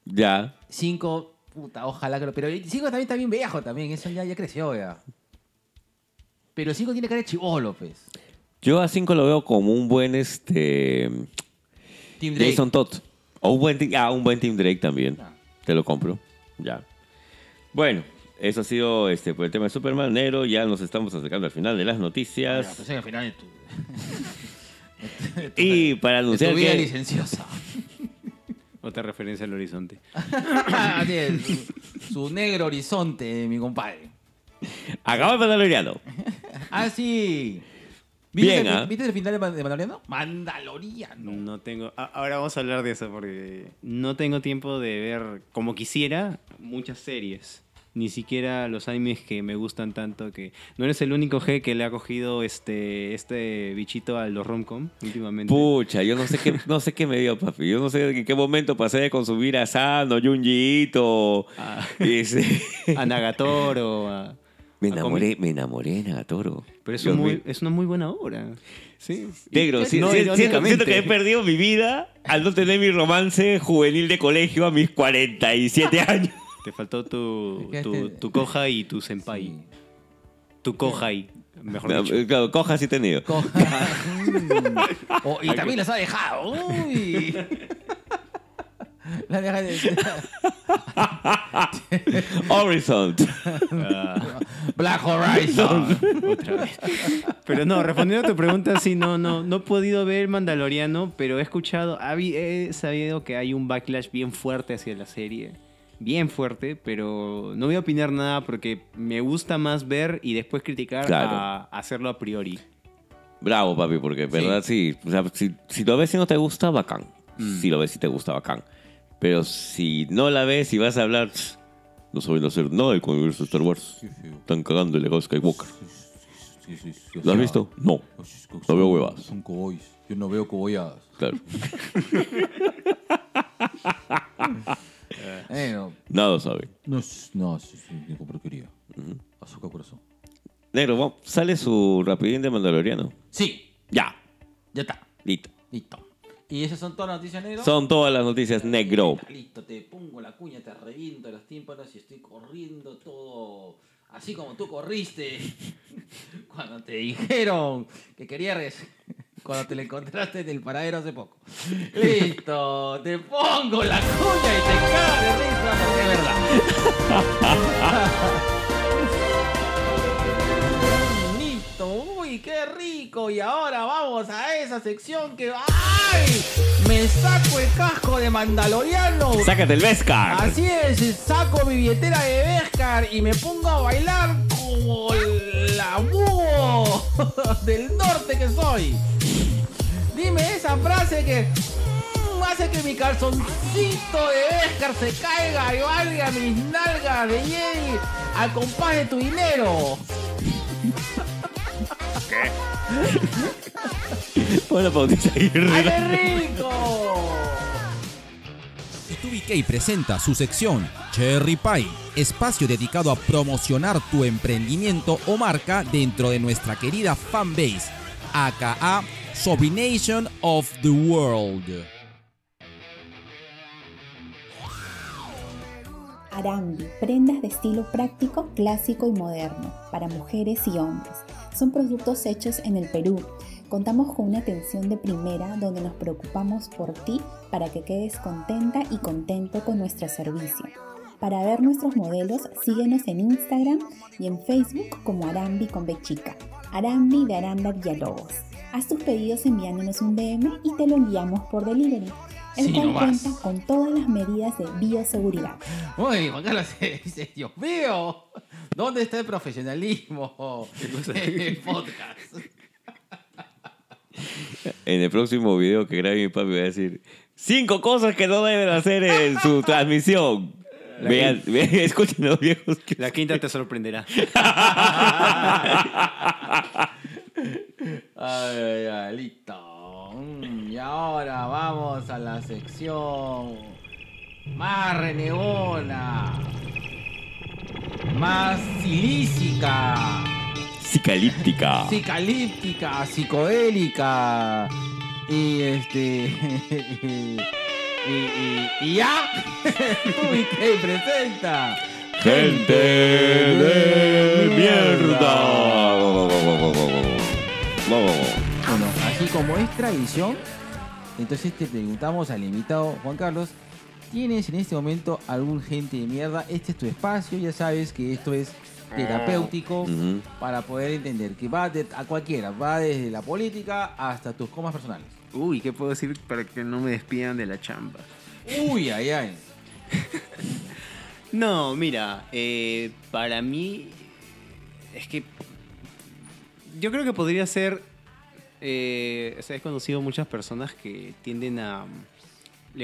Ya. 5, puta, ojalá que lo. Pero 5 también está bien viejo también, eso ya, ya creció ya. Pero 5 tiene cara de chivolo, pues. Yo a 5 lo veo como un buen este Team Drake. Jason Todd. O un buen, ah, un buen Team Drake también. Ah. Te lo compro. Ya. Bueno, eso ha sido este, por el tema de Superman. Nero, ya nos estamos acercando al final de las noticias. pues el final *laughs* de tu, Y para de tu anunciar vida que... licenciosa. Otra referencia al horizonte. *laughs* Así es, su, su negro horizonte, mi compadre. Acaba el Mandaloriano. Ah, sí. *laughs* ¿Viste, Bien, el, ¿ah? ¿Viste el final de, Man- de Mandaloriano? Mandaloriano. No tengo. a- Ahora vamos a hablar de eso porque no tengo tiempo de ver como quisiera muchas series. Ni siquiera los animes que me gustan tanto que no eres el único G que le ha cogido este este bichito a los romcom últimamente. Pucha, yo no sé qué, no sé qué me dio, papi. Yo no sé en qué momento pasé de consumir a Sano, Junjiito. Ah. ese- a Nagatoro, a- *laughs* Me enamoré, me enamoré de Nagatoro. Pero es, un muy, es una muy buena obra. Sí. Negro, no, siento que he perdido mi vida al no tener mi romance juvenil de colegio a mis 47 *laughs* años. Te faltó tu, este- tu koja y tu senpai. Sí. Tu kohai, mejor No, dicho. claro, coja sí he tenido. *laughs* Oh, y también las ha dejado. Uy. *laughs* La deja de... *laughs* Horizon. Black Horizon. otra vez. Pero no, respondiendo a tu pregunta, sí, no, no, no he podido ver Mandaloriano, pero he escuchado, he sabido que hay un backlash bien fuerte hacia la serie. Bien fuerte, pero no voy a opinar nada porque me gusta más ver y después criticar Claro. a hacerlo a priori. Bravo, papi, porque verdad sí. O sea, si, si lo ves y no te gusta, bacán. Mm. Si lo ves y te gusta, bacán. Pero si no la ves y vas a hablar, "Tss, no saben hacer nada con el universo de Star Wars. Están cagando el legado de Skywalker. Sí, sí, sí, o ¿Lo has sea, visto? No. son- No veo huevadas. Son cowboys. Yo no veo coboyadas. Claro. *laughs* Eh, no. Nada sabe. No, es- no, sí, sí, qué porquería. Azúcar corazón. Negro, vamos, sale su rapidín de Mandaloriano. Sí, Ya. ya está. Listo. Listo. ¿Y esas son todas las noticias negro? Son todas las noticias negro. Listo, te pongo la cuña, te reviento los tímpanos y estoy corriendo todo así como tú corriste *laughs* cuando te dijeron que querías res- cuando te la encontraste en el paradero hace poco. Listo, te pongo la cuña y te cagas de risa porque es verdad. Listo, uy, qué rico. Y ahora vamos a esa sección que. ¡Ay! Me saco el casco de Mandaloriano. Sácate el Vescar. Así es, saco mi billetera de Beskar y me pongo a bailar como la búho del norte que soy. Dime esa frase que mm, hace que mi calzoncito de Beskar se caiga y valga mis nalgas de Jedi al compás de tu dinero. Pon la pautita ahí, ¡Ay, qué rico! TubiK presenta su sección Cherry Pie, espacio dedicado a promocionar tu emprendimiento o marca dentro de nuestra querida fanbase, aka Sobrination of the World. Arambi, prendas de estilo práctico, clásico y moderno, para mujeres y hombres. son productos hechos en el Perú. Contamos con una atención de primera donde nos preocupamos por ti para que quedes contenta y contento con nuestro servicio. Para ver nuestros modelos, síguenos en Instagram y en Facebook como Arambi con B chica. Arambi de Aranda Villalobos. Haz tus pedidos enviándonos un DM y te lo enviamos por delivery. El Sí, cual cuenta con todas las medidas de bioseguridad. Uy, Juan Carlos *laughs* dice, Dios mío, ¿dónde está el profesionalismo *laughs* en el podcast? En el próximo video que grabe mi papi voy a decir cinco cosas que no deben hacer en su *laughs* transmisión. Vean, vean, escuchen los viejos. que- La quinta te sorprenderá. Ay, ay, ay, listo. Mm, Y ahora vamos a la sección más renegona, más silícica, Psicalíptica. psicalíptica, psicodélica y este *laughs* y, y, y ya *laughs* Uy, que presenta Gente de mierda. Bueno, así como es tradición, entonces te preguntamos al invitado Juan Carlos, ¿tienes en este momento algún gente de mierda? Este es tu espacio, ya sabes que esto es terapéutico Ujú. para poder entender que va de- a cualquiera, va desde la política hasta tus comas personales. Uy, ¿qué puedo decir para que no me despidan de la chamba? Uy, ay, ay. *laughs* No, mira, eh, para mí es que yo creo que podría ser, eh, o conocido muchas personas que tienden a,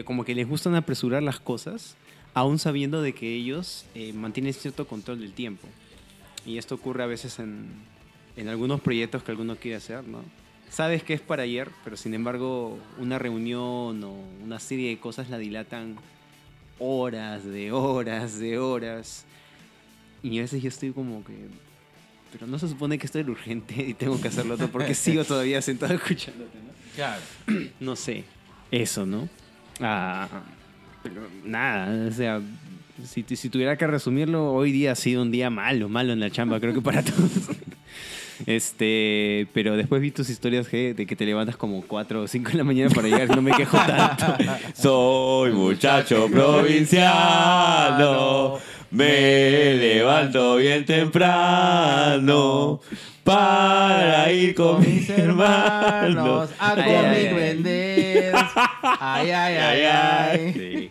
como que les gustan apresurar las cosas, aún sabiendo de que ellos eh, mantienen cierto control del tiempo. Y esto ocurre a veces en, en algunos proyectos que alguno quiere hacer, ¿no? Sabes que es para ayer, pero sin embargo una reunión o una serie de cosas la dilatan horas, de horas, de horas. Y a veces yo estoy como que... Pero no se supone que esto era urgente y tengo que hacerlo todo porque sigo todavía sentado escuchándote, ¿no? Claro. *clears throat* No sé. Eso, ¿no? Ah, pero nada, o sea, si, si tuviera que resumirlo, hoy día ha sido un día malo, malo en la chamba, creo que para *laughs* todos. Este, pero después vi tus historias G, de que te levantas como 4 o 5 de la mañana para llegar, no me quejo tanto. *laughs* Soy muchacho provinciano, me levanto bien temprano para ir con mis hermanos. a comer ay, ay. vender. Ay, ay, ay, ay. Sí.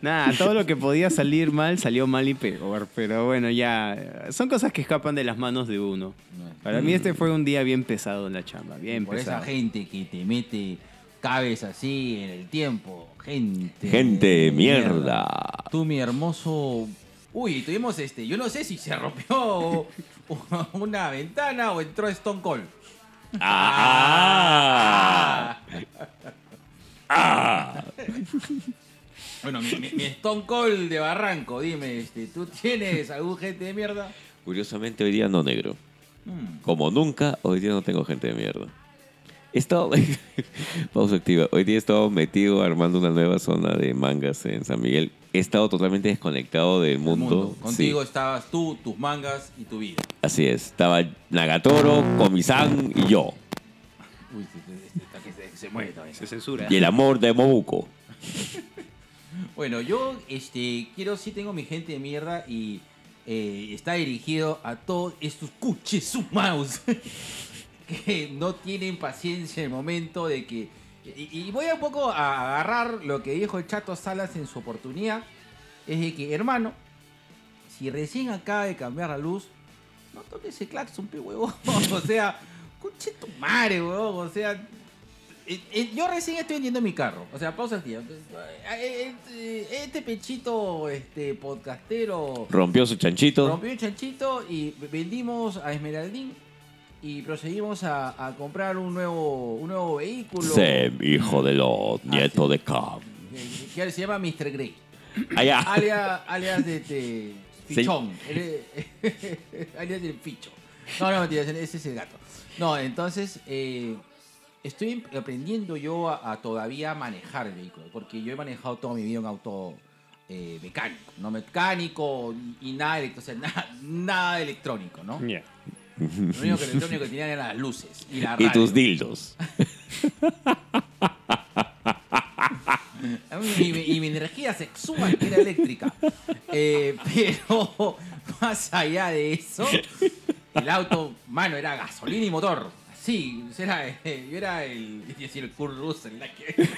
Nada, todo lo que podía salir mal salió mal y peor, pero bueno, ya son cosas que escapan de las manos de uno. Para mí este fue un día bien pesado en la chamba, bien Por pesado. esa gente que te mete cabes así en el tiempo. Gente. Gente de mierda. Tú, mi hermoso. Uy, tuvimos este. Yo no sé si se rompió *laughs* una ventana o entró Stone Cold. Ah. Bueno, mi, mi- mi Stone Cold de Barranco, dime, este, ¿tú tienes algún gente de mierda? Curiosamente hoy día no negro. Mm. Como nunca, hoy día no tengo gente de mierda. He estado... *laughs* Pausa activa. Hoy día he estado metido armando una nueva zona de mangas en San Miguel. He estado totalmente desconectado del mundo. Mundo. Sí, Contigo estabas tú, tus mangas y tu vida. así es. Estaba Nagatoro, Komi-san y yo. Uy, que se, se muere todavía. Se censura. Y el amor de Mobuko. *laughs* Bueno, yo este, quiero, sí tengo mi gente de mierda y eh, está dirigido a todos estos cuches mouse *laughs* que *laughs* no tienen paciencia en el momento de que... Y, y voy un poco a agarrar lo que dijo el Chato Salas en su oportunidad, es de que, hermano, si recién acaba de cambiar la luz, no toques ese claxon, pe huevón. *laughs* o sea, cuche tu madre, huevón. O sea, eh, eh, yo recién estoy vendiendo mi carro. O sea, pausa aquí. Este, este pechito este, podcastero Rompió su chanchito. rompió el chanchito y vendimos a Esmeraldín y procedimos a, a comprar un nuevo, un nuevo vehículo. Sem, hijo de los nietos sí. de Cam. eh, Que se llama Mr. Grey. Allá. Alias, alias de, de Fichón. Es- *laughs* alias del Ficho. No, no, mentira, ese es el gato. No, entonces eh, estoy aprendiendo yo a, a todavía manejar el vehículo, porque yo he manejado toda mi vida un auto eh, mecánico, no mecánico y nada, o sea, nada, nada electrónico, ¿no? Ya. Lo único *laughs* que, tenían eran las luces y la Y radio. tus dildos. *laughs* Y, mi- y mi energía sexual era eléctrica. Eh, pero *laughs* más allá de eso, el auto, mano, era gasolina y motor. Sí, era, eh, yo era el, decir el Kurt Russell, la que-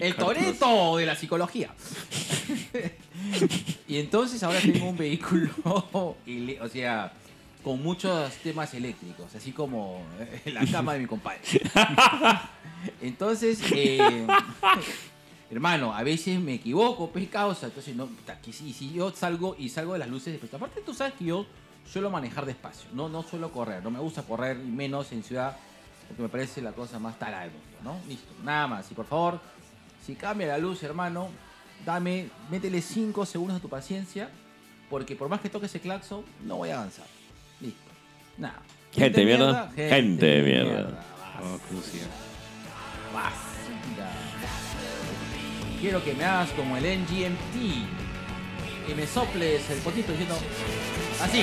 el Toreto de la psicología. y entonces ahora tengo un vehículo, o sea, con muchos temas eléctricos, así como eh, *laughs* la cama de mi compadre. *laughs* Entonces, eh, *laughs* hermano, a veces me equivoco, pues causa. Entonces, no, que si, si yo salgo y salgo de las luces, pues, aparte tú sabes que yo suelo manejar despacio, no, no suelo correr, no me gusta correr y menos en ciudad, porque me parece la cosa más tarada del mundo, ¿no? Listo, nada más. Y por favor, si cambia la luz, hermano, dame, métele 5 segundos a tu paciencia, porque por más que toque ese claxon, no voy a avanzar. Nada. Gente de mierda, gente de mierda. Vas. Oh. Quiero que me hagas como el NGMT y me soples el potito diciendo así.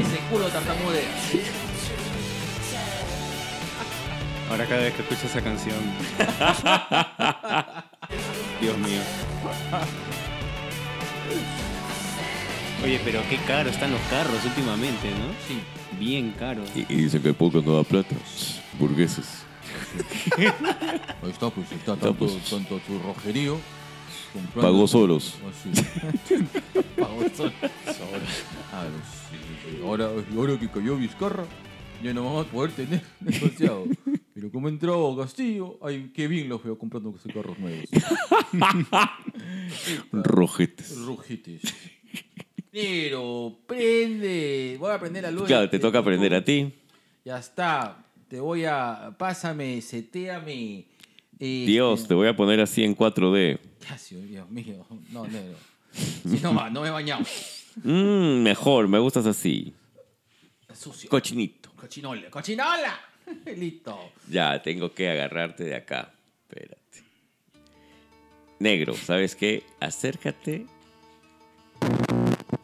Ese culo tartamudea. Ahora cada vez que escucho esa canción. *laughs* Dios mío. Oye, pero qué caro están los carros últimamente, ¿no? Sí. Bien caros. Y, y dice que poco no da plata. Burgueses. Ahí está, pues está tanto- tanto tu rojerío. *laughs* Pagó solos. Pagó solos. Ahora, sí, ahora, ahora que cayó Vizcarra, ya no vamos a poder tener *laughs* negociado. Pero como entró Castillo, ay, qué bien los veo comprando esos carros nuevos. *laughs* Rojetes. Rujites. Pero, prende. Voy a prender la luz. Claro, te toca aprender a ti. Ya está. Te voy a. Pásame, seteame. eh, Dios, te voy a poner así en 4D. Casi, Dios mío. No, negro. Si no, va, no me he bañado. Mmm, mejor, me gustas así. Sucio. Cochinito. Cochinola. ¡Cochinola! *laughs* Listo. Ya, tengo que agarrarte de acá. Espérate. Negro, ¿sabes qué? Acércate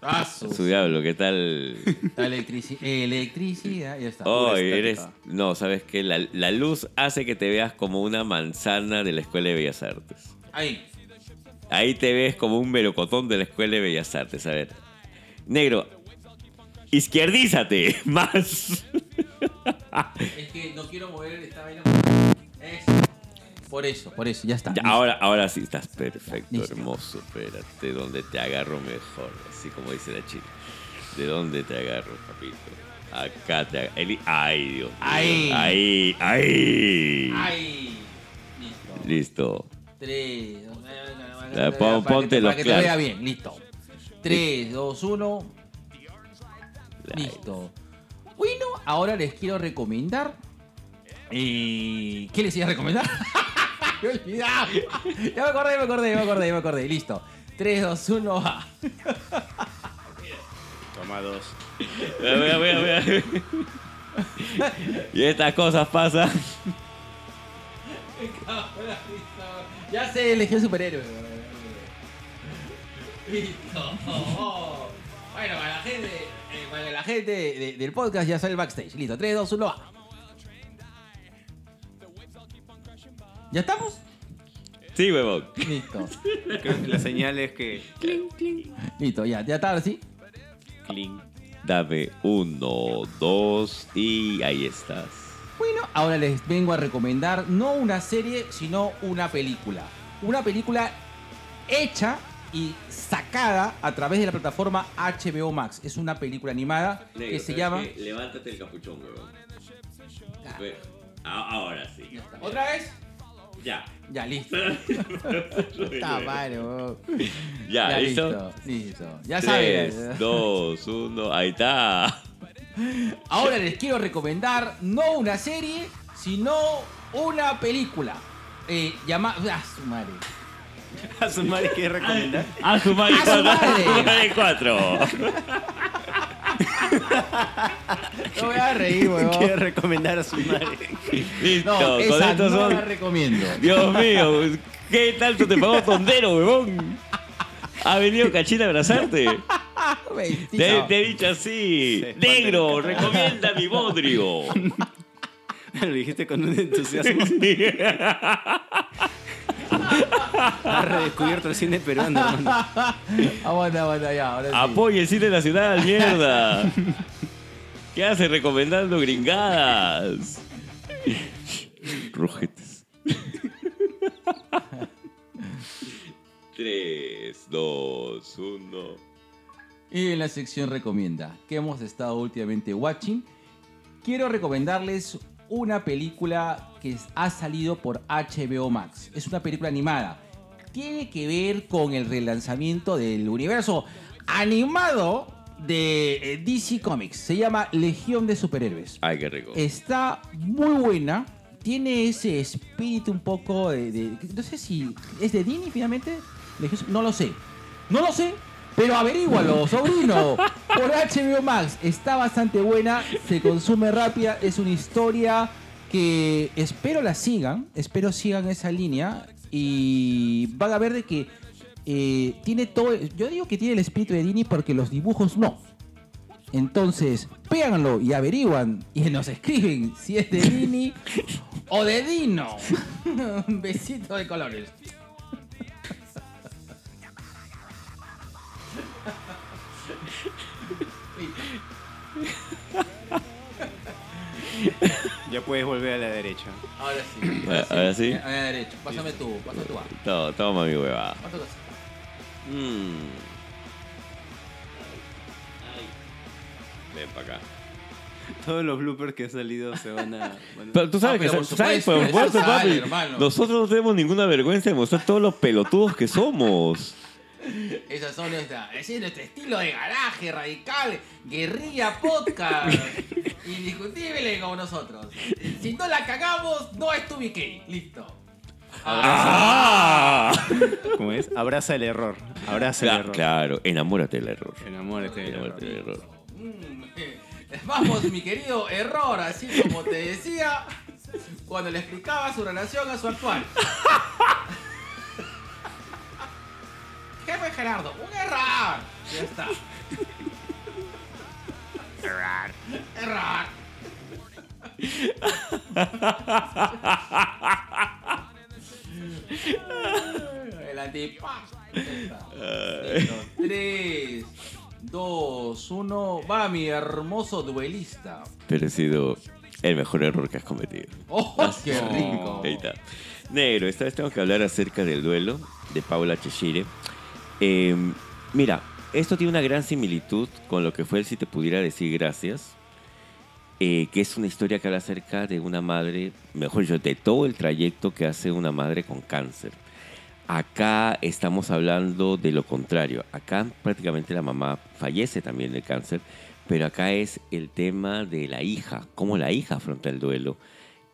Ah, su diablo, ¿qué tal? Electrici electricidad, ya está. Oh, eres. No, ¿sabes qué? La, la luz hace que te veas como una manzana de la Escuela de Bellas Artes. Ahí. Ahí te ves como un melocotón de la Escuela de Bellas Artes. A ver. Negro, izquierdízate *laughs* más. Es que no quiero mover esta vaina. Eso. Por eso, por eso, ya está. Ya, ahora, ahora sí estás perfecto, Listo. hermoso. Espérate, ¿dónde te agarro mejor? Así como dice la chica. ¿De dónde te agarro, papito? Acá te agarro. Ay, Dios. mío. Ahí. Ahí. Ahí. Listo. Listo. Tres. dos, Ya, pon- para ponte que, los para que te vea bien, listo. Tres, dos, uno. Listo. Bueno, ahora les quiero recomendar. eh, ¿Qué les iba a recomendar? *laughs* me he olvidado. Ya me acordé, me acordé, me acordé, me acordé. Listo. 3, 2, 1, va. Toma dos. Vea, vea, vea, vea. Y estas cosas pasan. *laughs* Ya se eligió superhéroe. Listo. Bueno, para la gente, para la gente de- del podcast ya sale el backstage. Listo, 3, 2, 1, va. ¿Ya estamos? Sí, huevón. Listo. *laughs* Creo que la señal es que. Listo, ya, ya está, ahora sí. Cling. Dame uno, dos y ahí estás. Bueno, ahora les vengo a recomendar no una serie, sino una película. Una película hecha y sacada a través de la plataforma HBO Max. Es una película animada que se llama... Levántate el capuchón, a- Ahora sí. ¿Otra vez? Ya. Ya, listo. *laughs* Está mal, weón. Ya, ¿listo? Listo. Ya sabes. Dos, uno, ahí está. Ahora les quiero recomendar no una serie, sino una película. Eh, llama... Ah, su madre. *laughs* A su madre que recomendar. A su madre ¡A su madre! cuatro. No voy a reír, *laughs* weón. Quiere recomendar a su madre. Listo, No, con estos no son. la recomiendo. Dios mío, ¿qué tanto te pagó Tondero, huevón? Ha venido Cachín a abrazarte. *laughs* Te, te he dicho así. Se Negro, recomienda mi bodrio. Lo dijiste con un entusiasmo. Has redescubierto el cine peruano, hermano. Aguanta, aguanta, ya. Ahora sí. Apoya el cine nacional, mierda. ¿Qué hace recomendando gringadas? Rojetes. Tres, dos, uno. Y en la sección recomienda, que hemos estado últimamente watching, quiero recomendarles una película que ha salido por HBO Max. Es una película animada. Tiene que ver con el relanzamiento del universo animado de eh, DC Comics. Se llama Legión de Superhéroes. Ay, qué rico. Está muy buena. Tiene ese espíritu un poco de, de- No sé si es de Disney finalmente. No lo sé. No lo sé. Pero averígualo, sobrino. Por HBO Max. Está bastante buena. Se consume rápida. Es una historia que espero la sigan. Espero sigan esa línea. Y van a ver de que eh, tiene todo. Yo digo que tiene el espíritu de Disney porque los dibujos no. Entonces, péganlo y averiguan y nos escriben si es de Dini o de Dino. *laughs* Un besito de colores. *laughs* Ya puedes volver a la derecha. Ahora sí. Ah, ahora sí. A la derecha. Pásame tú, pásame tú. To- Toma mi hueva. ¿Cuánto cosas? Mm. Ven para acá. Todos los bloopers que han salido se van a. van a- Pero tú sabes Ah, que pero por sabes, supuesto, por eso supuesto, sale, papi. hermano. Nosotros no tenemos ninguna vergüenza de mostrar todos los pelotudos que somos. *laughs* Esas son nuestra, ese es nuestro estilo de garaje radical, guerrilla podcast. *laughs* Indiscutible como nosotros. Si no la cagamos, no es tu BK. Listo. ¡Ah! ¿Cómo es? Abraza el error. Abraza el Cla- error. claro, enamórate del error. Enamórate del error. Enamórate del error. Mm, Vamos, mi querido error, así como te decía cuando le explicaba su relación a su actual. *laughs* Jefe Gerardo, un error. Ya está. Error. Error. El antipas. Ya está. Listo. Tres, dos, uno. Va, mi hermoso duelista. Pero ha sido el mejor error que has cometido. ¡Oh, qué rico! Ahí está. Negro, esta vez tengo que hablar acerca del duelo de Paula Cheshire. Eh, mira, esto tiene una gran similitud con lo que fue el Si te pudiera decir gracias, eh, que es una historia que habla acerca de una madre, mejor dicho, de todo el trayecto que hace una madre con cáncer. Acá estamos hablando de lo contrario. Acá prácticamente la mamá fallece también de cáncer, pero acá es el tema de la hija, cómo la hija afronta el duelo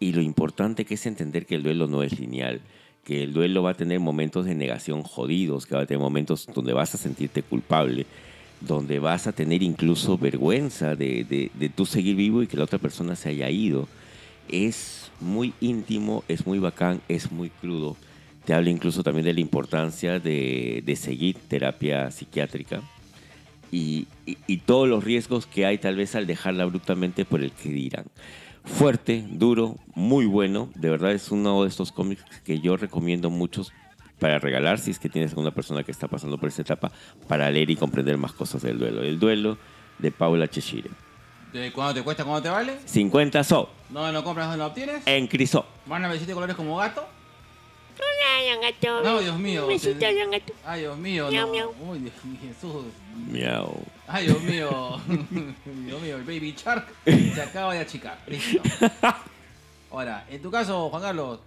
y lo importante que es entender que el duelo no es lineal, que el duelo va a tener momentos de negación jodidos, que va a tener momentos donde vas a sentirte culpable, donde vas a tener incluso vergüenza de, de, de tú seguir vivo y que la otra persona se haya ido. Es muy íntimo, es muy bacán, es muy crudo. Te habla incluso también de la importancia de, de seguir terapia psiquiátrica y, y- y todos los riesgos que hay tal vez al dejarla abruptamente por el que dirán. Fuerte, duro, muy bueno. De verdad es uno de estos cómics que yo recomiendo muchos para regalar si es que tienes a una persona que está pasando por esta etapa para leer y comprender más cosas del duelo. El duelo de Paula Cheshire. ¿De ¿Cuánto te cuesta? ¿Cuánto te vale? 50 so ¿No lo compras? ¿No lo obtienes? en Crisó. ¿Van a besito de colores como gato? Don gato. No, Dios mío. Besito, gato. Ay, Dios mío. Miau, no. miau. Uy, Dios mío, Jesús. Miau. Ay, Dios mío. *laughs* Dios mío, el Baby Shark se acaba de achicar. Listo. Ahora, en tu caso, Juan Carlos,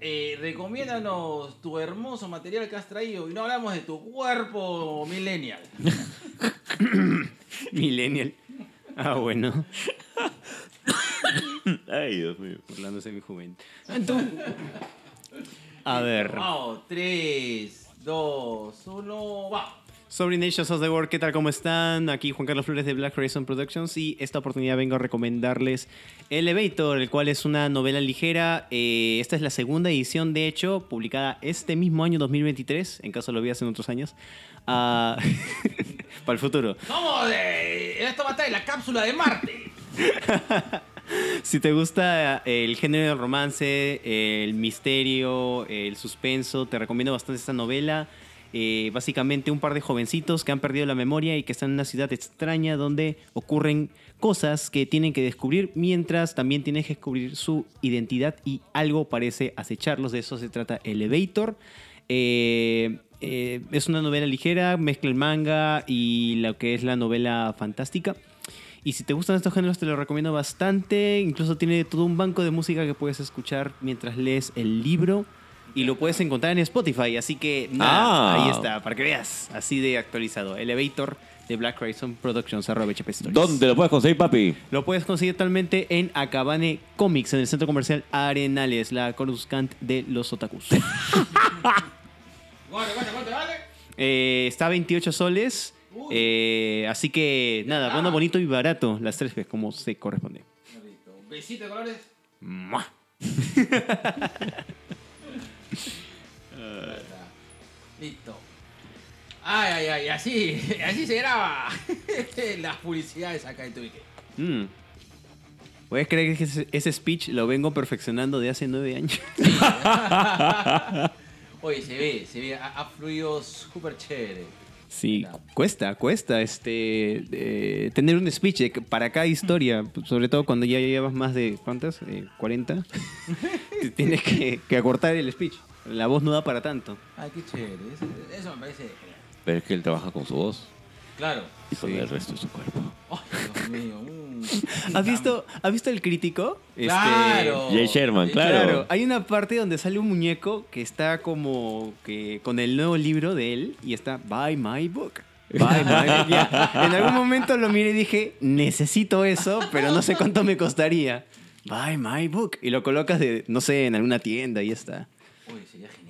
eh, recomiéndanos tu hermoso material que has traído y no hablamos de tu cuerpo millennial. *coughs* Millennial. Ah, bueno. *coughs* Ay, Dios mío. Burlándose de mi juventud. A ver. Vamos, 3, 2, 1, va. Sobre Nations of the World, ¿qué tal? ¿Cómo están? Aquí Juan Carlos Flores de Black Horizon Productions y esta oportunidad vengo a recomendarles Elevator, el cual es una novela ligera. Eh, esta es la segunda edición, de hecho, publicada este mismo año 2023, en caso lo veas en otros años, ah, *laughs* para el futuro. ¡Vamos! De... Esto va a estar en la cápsula de Marte. *laughs* Si te gusta eh, el género del romance, el misterio, el suspenso, te recomiendo bastante esta novela. Eh, básicamente un par de jovencitos que han perdido la memoria y que están en una ciudad extraña donde ocurren cosas que tienen que descubrir mientras también tienen que descubrir su identidad y algo parece acecharlos. De eso se trata Elevator. Eh, eh, es una novela ligera, mezcla el manga y lo que es la novela fantástica. Y si te gustan estos géneros, te lo recomiendo bastante. Incluso tiene todo un banco de música que puedes escuchar mientras lees el libro. Y lo puedes encontrar en Spotify. Así que nada, Ah. ahí está, para que veas. Así de actualizado. Elevator de Black Horizon Productions, arroba HP Stories. ¿Dónde lo puedes conseguir, papi? Lo puedes conseguir totalmente en Acabane Comics, en el centro comercial Arenales, la Coruscant de los otakus. *laughs* Eh, está a 28 soles. eh, así que nada, bueno, bonito y barato. Las tres veces como se corresponde. Listo. Besito de colores. *laughs* ¡Mua! Listo. Ay, ay, ay, así, *laughs* así se graba. *laughs* Las publicidades acá en Twitter. Mm. ¿Puedes creer que ese, ese speech lo vengo perfeccionando de hace nueve años? *laughs* Oye, se ve, se ve, ha, ha fluido súper chévere. Sí, cuesta, cuesta este eh, tener un speech de que para cada historia, sobre todo cuando ya llevas más de, ¿cuántas? Eh, 40. *laughs* Te Tienes que, que acortar el speech. La voz no da para tanto. Ay, qué chévere. Eso, eso me parece genial. Pero es que él trabaja con su voz Claro. Y con Sí. el resto de su cuerpo. Ay, Dios mío. mm. *laughs* ¿Has visto, ¿has visto el crítico? Este, Claro. Jay Sherman, claro. Claro, hay una parte donde sale un muñeco que está como que con el nuevo libro de él y está Buy My Book. *laughs* Buy my book. Ya. En algún momento lo miré y dije, necesito eso, pero no sé cuánto me costaría. Buy My Book. Y lo colocas de, no sé, en alguna tienda y ya está. Uy, sería genial.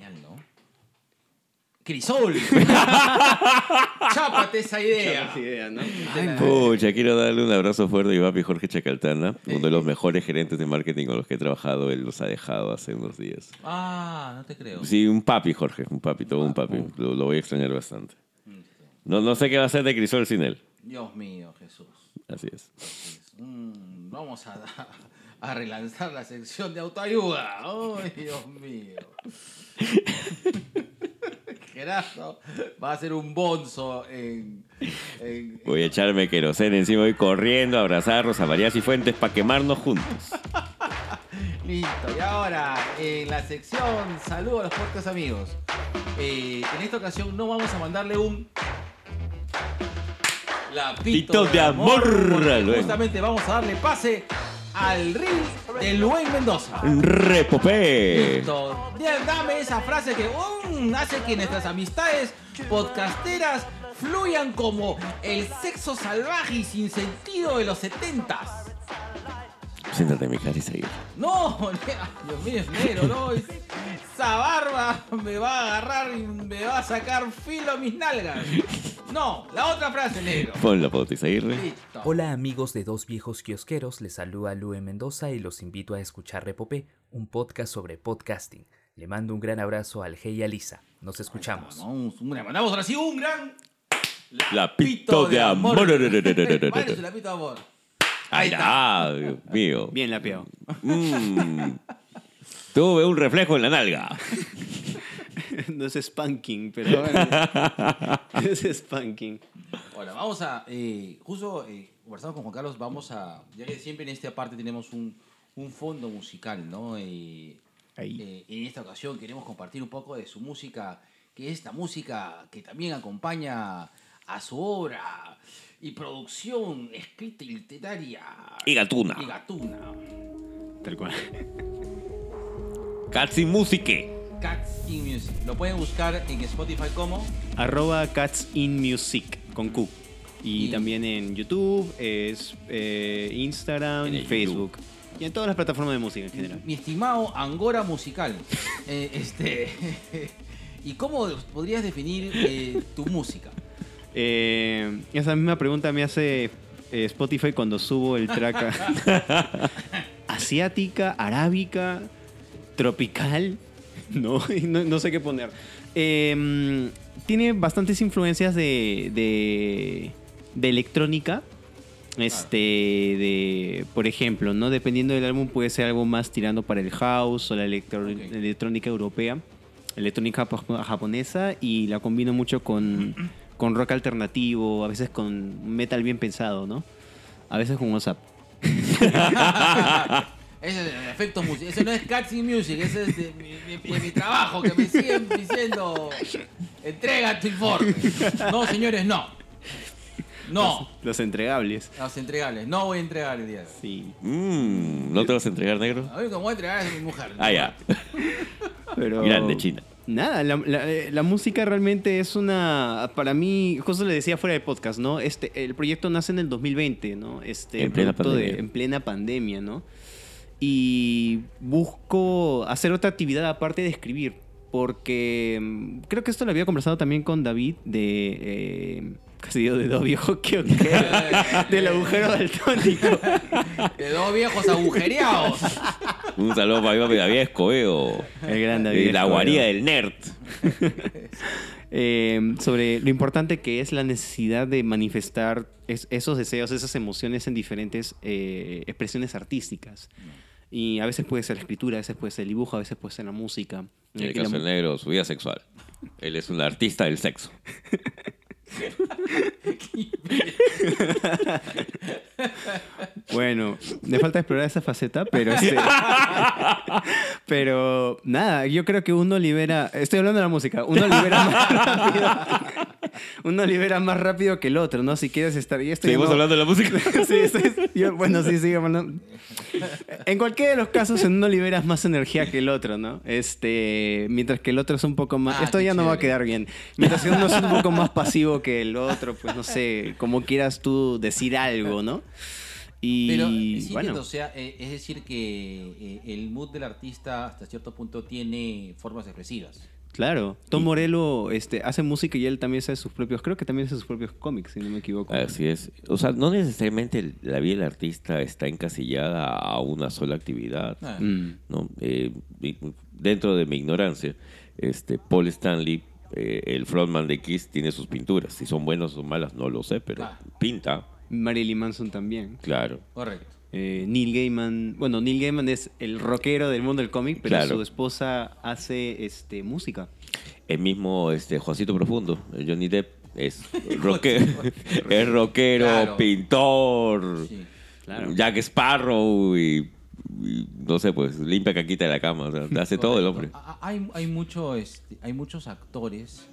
¡Crisol! *laughs* ¡Chápate esa idea! idea, ¿no? Pucha, quiero darle un abrazo fuerte a mi papi Jorge Chacaltana, uno de los mejores gerentes de marketing con los que he trabajado. Él los ha dejado hace unos días. Ah, no te creo. Sí, un papi, Jorge, un papi, todo un papi. Lo, lo voy a extrañar bastante. No, no sé qué va a hacer de Crisol sin él. Dios mío, Jesús. Así es. Mm, vamos a, a relanzar la sección de autoayuda. ¡Ay, Dios mío! *laughs* Gerardo va a ser un bonzo en... en- Voy a echarme queroseno encima, voy corriendo a abrazar a Rosa María Cifuentes para quemarnos juntos. *laughs* Listo, y ahora en la sección Saludos a los podcast amigos. Eh, en esta ocasión no vamos a mandarle un lapito Pito de amor. Justamente vamos a darle pase al reel de Luen Mendoza. ¡Repopé! Listo. Dame esa frase que hace que nuestras amistades podcasteras fluyan como el sexo salvaje y sin sentido de los setentas. Siéntate, mi y seguir. No, *laughs* Dios mío, es negro, no. es- Esa barba me va a agarrar y me va a sacar filo a mis nalgas. No, la otra frase, negro. Ponla, Pauti Seguirre. Listo. Hola amigos de Dos Viejos Kiosqueros, les saluda Lue Mendoza y los invito a escuchar Repopé, un podcast sobre podcasting. Le mando un gran abrazo al Hey y a Lisa. Nos escuchamos. Vamos, un- mandamos ahora sí un gran Lapito de amor. Vale, *laughs* su lapito de amor. Ahí está, Dios mío. Bien lapeado. Mm. Tuve un reflejo en la nalga. *laughs* no es spanking, pero bueno. *laughs* es spanking. Bueno, vamos a. eh, justo eh, conversamos con Juan Carlos, vamos a. Ya que siempre en esta parte tenemos un, un fondo musical, ¿no? Eh. Eh, en esta ocasión queremos compartir un poco de su música, que es esta música que también acompaña a su obra y producción escrita y literaria. Y gatuna. Y gatuna. Tal cual. Cats y musique. Cats in Music. Lo pueden buscar en Spotify como. Arroba Cats in Music con Q. Y, Y- también en YouTube, es eh, Instagram, En Facebook. Y en todas las plataformas de música en general. Mi estimado Angora Musical. *laughs* Eh, este. *laughs* ¿Y cómo podrías definir eh, tu música? Eh, esa misma pregunta me hace Spotify cuando subo el track *laughs* asiática, arábica, tropical. No, no, no sé qué poner. Eh, tiene bastantes influencias de, de, de electrónica. Este, de, por ejemplo, ¿no? Dependiendo del álbum puede ser algo más tirando para el house o la electro- Ok. electrónica europea, electrónica japonesa y la combino mucho con, con rock alternativo, a veces con metal bien pensado, ¿no? A veces con WhatsApp. *laughs* Ese es el efecto musical. Ese no es Catchy Music, ese es de mi, mi- de mi trabajo que me siguen diciendo. Entrega tu informe. No, señores, no. No. Los entregables. Los entregables. No voy a entregar el día de. Sí. Mm, ¿No te vas a entregar, negro? A mí como voy a entregar es mi mujer. Ah, ya. *laughs* Pero, Grande China. Nada, la, la- eh, la música realmente es una. Para mí, justo le decía fuera del podcast, ¿no? Este, el proyecto nace en el 2020, ¿no? Este, En plena producto de- pandemia. en plena pandemia, ¿no? Y busco hacer otra actividad aparte de escribir. Porque mm, creo que esto lo había conversado también con David de. Eh, casi digo de dos viejo que *laughs* del agujero daltónico. De dos viejos agujereados. Un saludo para mi papi David Escobedo. El gran David. De la guarida del nerd. *laughs* eh, sobre lo importante que es la necesidad de manifestar es- esos deseos, esas emociones en diferentes eh, expresiones artísticas. Y a veces puede ser la escritura, a veces puede ser el dibujo, a veces puede ser la música. En el la caso mu- del negro, su vida sexual. Él es un artista del sexo. *laughs* *laughs* Bueno, me falta explorar esa faceta, pero este, *laughs* pero nada, yo creo que uno libera, estoy hablando de la música, uno libera más *laughs* rápido, uno libera más rápido que el otro, ¿no? Si quieres estar, y esto Seguimos no- hablando de la música. sí, estoy- yo- bueno, sí, bueno. En cualquiera de los casos, uno liberas más energía que el otro, ¿no? Este, mientras que el otro es un poco más. Ah, esto ya no va a quedar bien. Mientras que uno es un poco más pasivo que el otro, pues no sé, como quieras tú decir algo, ¿no? Y Pero eh, sí bueno, entiendo, o sea, eh, es decir que eh, el mood del artista hasta cierto punto tiene formas expresivas. claro. Tom Morello este, hace música y él también hace sus propios, creo que también hace sus propios cómics, si no me equivoco. Así es. O sea, no necesariamente la vida del artista está encasillada a una sola actividad. Ah. Mm. ¿no? Eh, dentro de mi ignorancia, este Paul Stanley, eh, el frontman de Kiss, tiene sus pinturas. Si son buenas o malas, no lo sé, pero Ah. pinta, Marilyn Manson también. claro. Correcto. Eh, Neil Gaiman, bueno, Neil Gaiman es el rockero del mundo del cómic, pero Claro. su esposa hace este música. El mismo este, Juancito Profundo, Johnny Depp, es, *laughs* roque- es rockero, Claro. pintor, Sí. Claro. Jack Sparrow y no sé, pues limpia caquita de la cama. O sea, *laughs* hace todo el hombre. Hay, hay, mucho, este, hay muchos actores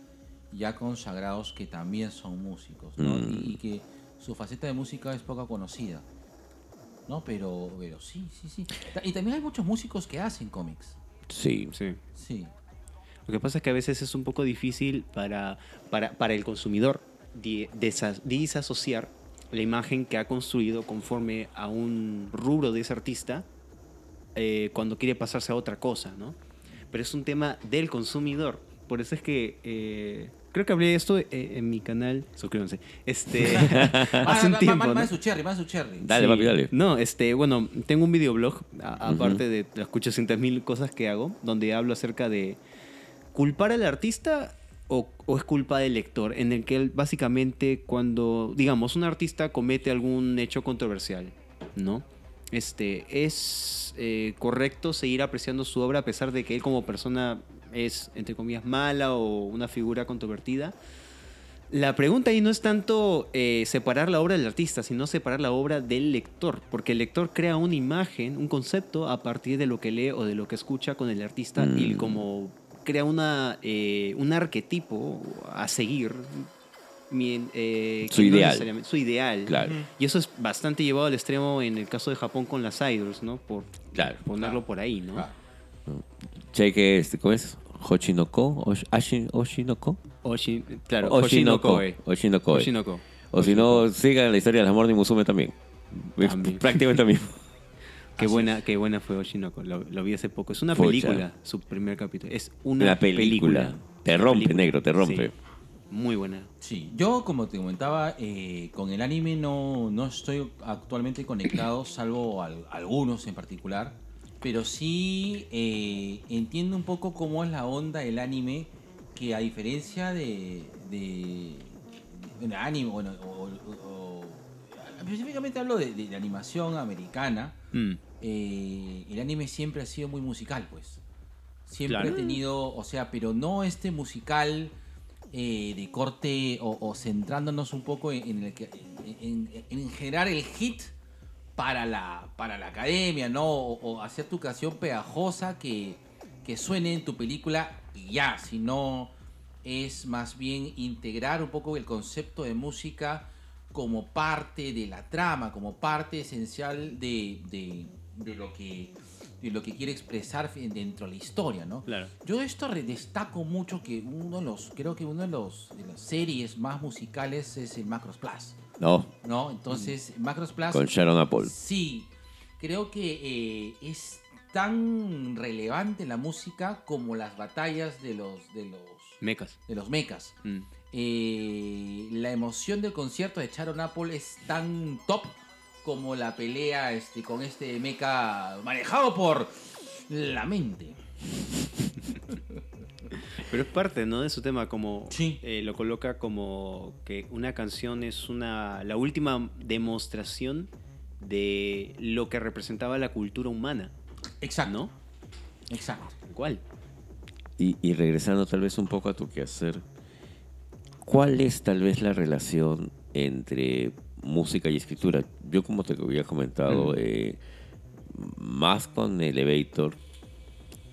ya consagrados que también son músicos, ¿no? Mm. Y, y que su faceta de música es poco conocida. ¿No? Pero, pero sí, sí, sí. Y también hay muchos músicos que hacen cómics. Sí. Sí. Sí. Lo que pasa es que a veces es un poco difícil para, para, para el consumidor disasociar la imagen que ha construido conforme a un rubro de ese artista eh, cuando quiere pasarse a otra cosa, ¿no? Pero es un tema del consumidor. Por eso es que eh, creo que hablé de esto eh, en mi canal. Suscríbanse. Este, *laughs* *laughs* hace un Ah, ma- su cherry, más su cherry. Dale, Sí. papi, dale. No, este, bueno, tengo un videoblog, a- Ujú. aparte de las 800 mil cosas que hago, donde hablo acerca de culpar al artista o, o es culpa del lector, en el que él básicamente cuando, digamos, un artista comete algún hecho controversial, ¿no? Este, es eh, correcto seguir apreciando su obra a pesar de que él como persona es, entre comillas, mala o una figura controvertida. La pregunta ahí no es tanto eh, separar la obra del artista, sino separar la obra del lector, porque el lector crea una imagen, un concepto a partir de lo que lee o de lo que escucha con el artista y Mm. como crea una, eh, un arquetipo a seguir. Mien- eh, Su no ideal. Su ideal. Claro. Y eso es bastante llevado al extremo en el caso de Japón con las idols, ¿no? Por Claro. ponerlo por ahí, ¿no? Claro. Cheque, este, ¿cómo es? Hochinoko, Oshinoko. Oshi- claro, Oshinoko. Oshinoko. Oshinoko. O si no, sigan la historia de las Morning Musume también. *laughs* Prácticamente lo mismo. *laughs* Qué buena, qué buena fue Oshinoko. Lo, lo vi hace poco. Es una Pucha. película, su primer capítulo. Es una, Una película. Te rompe, película. negro, te rompe. Sí. Muy buena. Sí, yo como te comentaba, eh, con el anime no, no estoy actualmente conectado, *clears throat* salvo al- algunos en particular, pero sí eh, entiendo un poco cómo es la onda del anime, que a diferencia de, de, de anime, bueno, o, o- o- específicamente hablo de, animación americana, Mm. eh, el anime siempre ha sido muy musical, pues. Siempre Claro. ha tenido, o sea, pero no este musical eh, de corte o, centrándonos un poco en, en el en- en- en generar el hit para la, para la academia, ¿no? O, hacer tu canción pegajosa que, que suene en tu película y ya, sino es más bien integrar un poco el concepto de música como parte de la trama, como parte esencial de, de- de lo que de lo que quiere expresar dentro de la historia, ¿no? Claro. Yo esto destaco mucho que uno de los, creo que uno de los de las series más musicales es el Macros Plus, No, ¿no? Entonces, Macros Plus con Sharon Apple. Sí, creo que eh, es tan relevante la música como las batallas de los de los Mecas. de los mechas. Mm. Eh, la emoción del concierto de Sharon Apple es tan top como la pelea este, con este mecha manejado por la mente. Pero es parte, ¿no? De su tema, como Sí. eh, lo coloca como que una canción es una la última demostración de lo que representaba la cultura humana, Exacto. ¿no? Exacto. ¿Cuál? Y, y regresando tal vez un poco a tu quehacer, ¿cuál es tal vez la relación entre música y escritura? Yo como te había comentado, Mm. eh, más con Elevator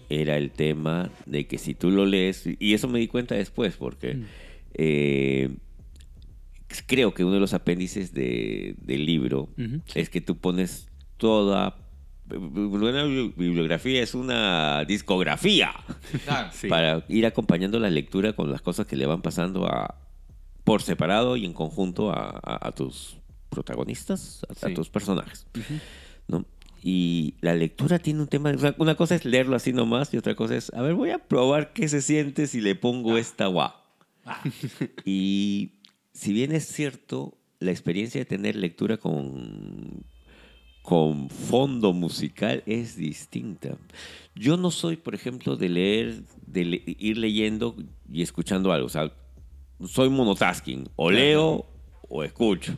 era el tema de que si tú lo lees, y eso me di cuenta después, porque Mm. eh, creo que uno de los apéndices de- del libro es que tú pones toda... Una bibliografía es una discografía Claro. Sí. *laughs* para ir acompañando la lectura con las cosas que le van pasando a por separado y en conjunto a, a- a tus protagonistas, a, tus personajes. ¿no? Y la lectura tiene un tema, una cosa es leerlo así nomás y otra cosa es, a ver, voy a probar qué se siente si le pongo esta guá. Ah, *laughs* Y si bien es cierto, la experiencia de tener lectura con, con fondo musical es distinta. Yo no soy, por ejemplo, de leer, de le- ir leyendo y escuchando algo. O sea, soy monotasking. O leo o escucho.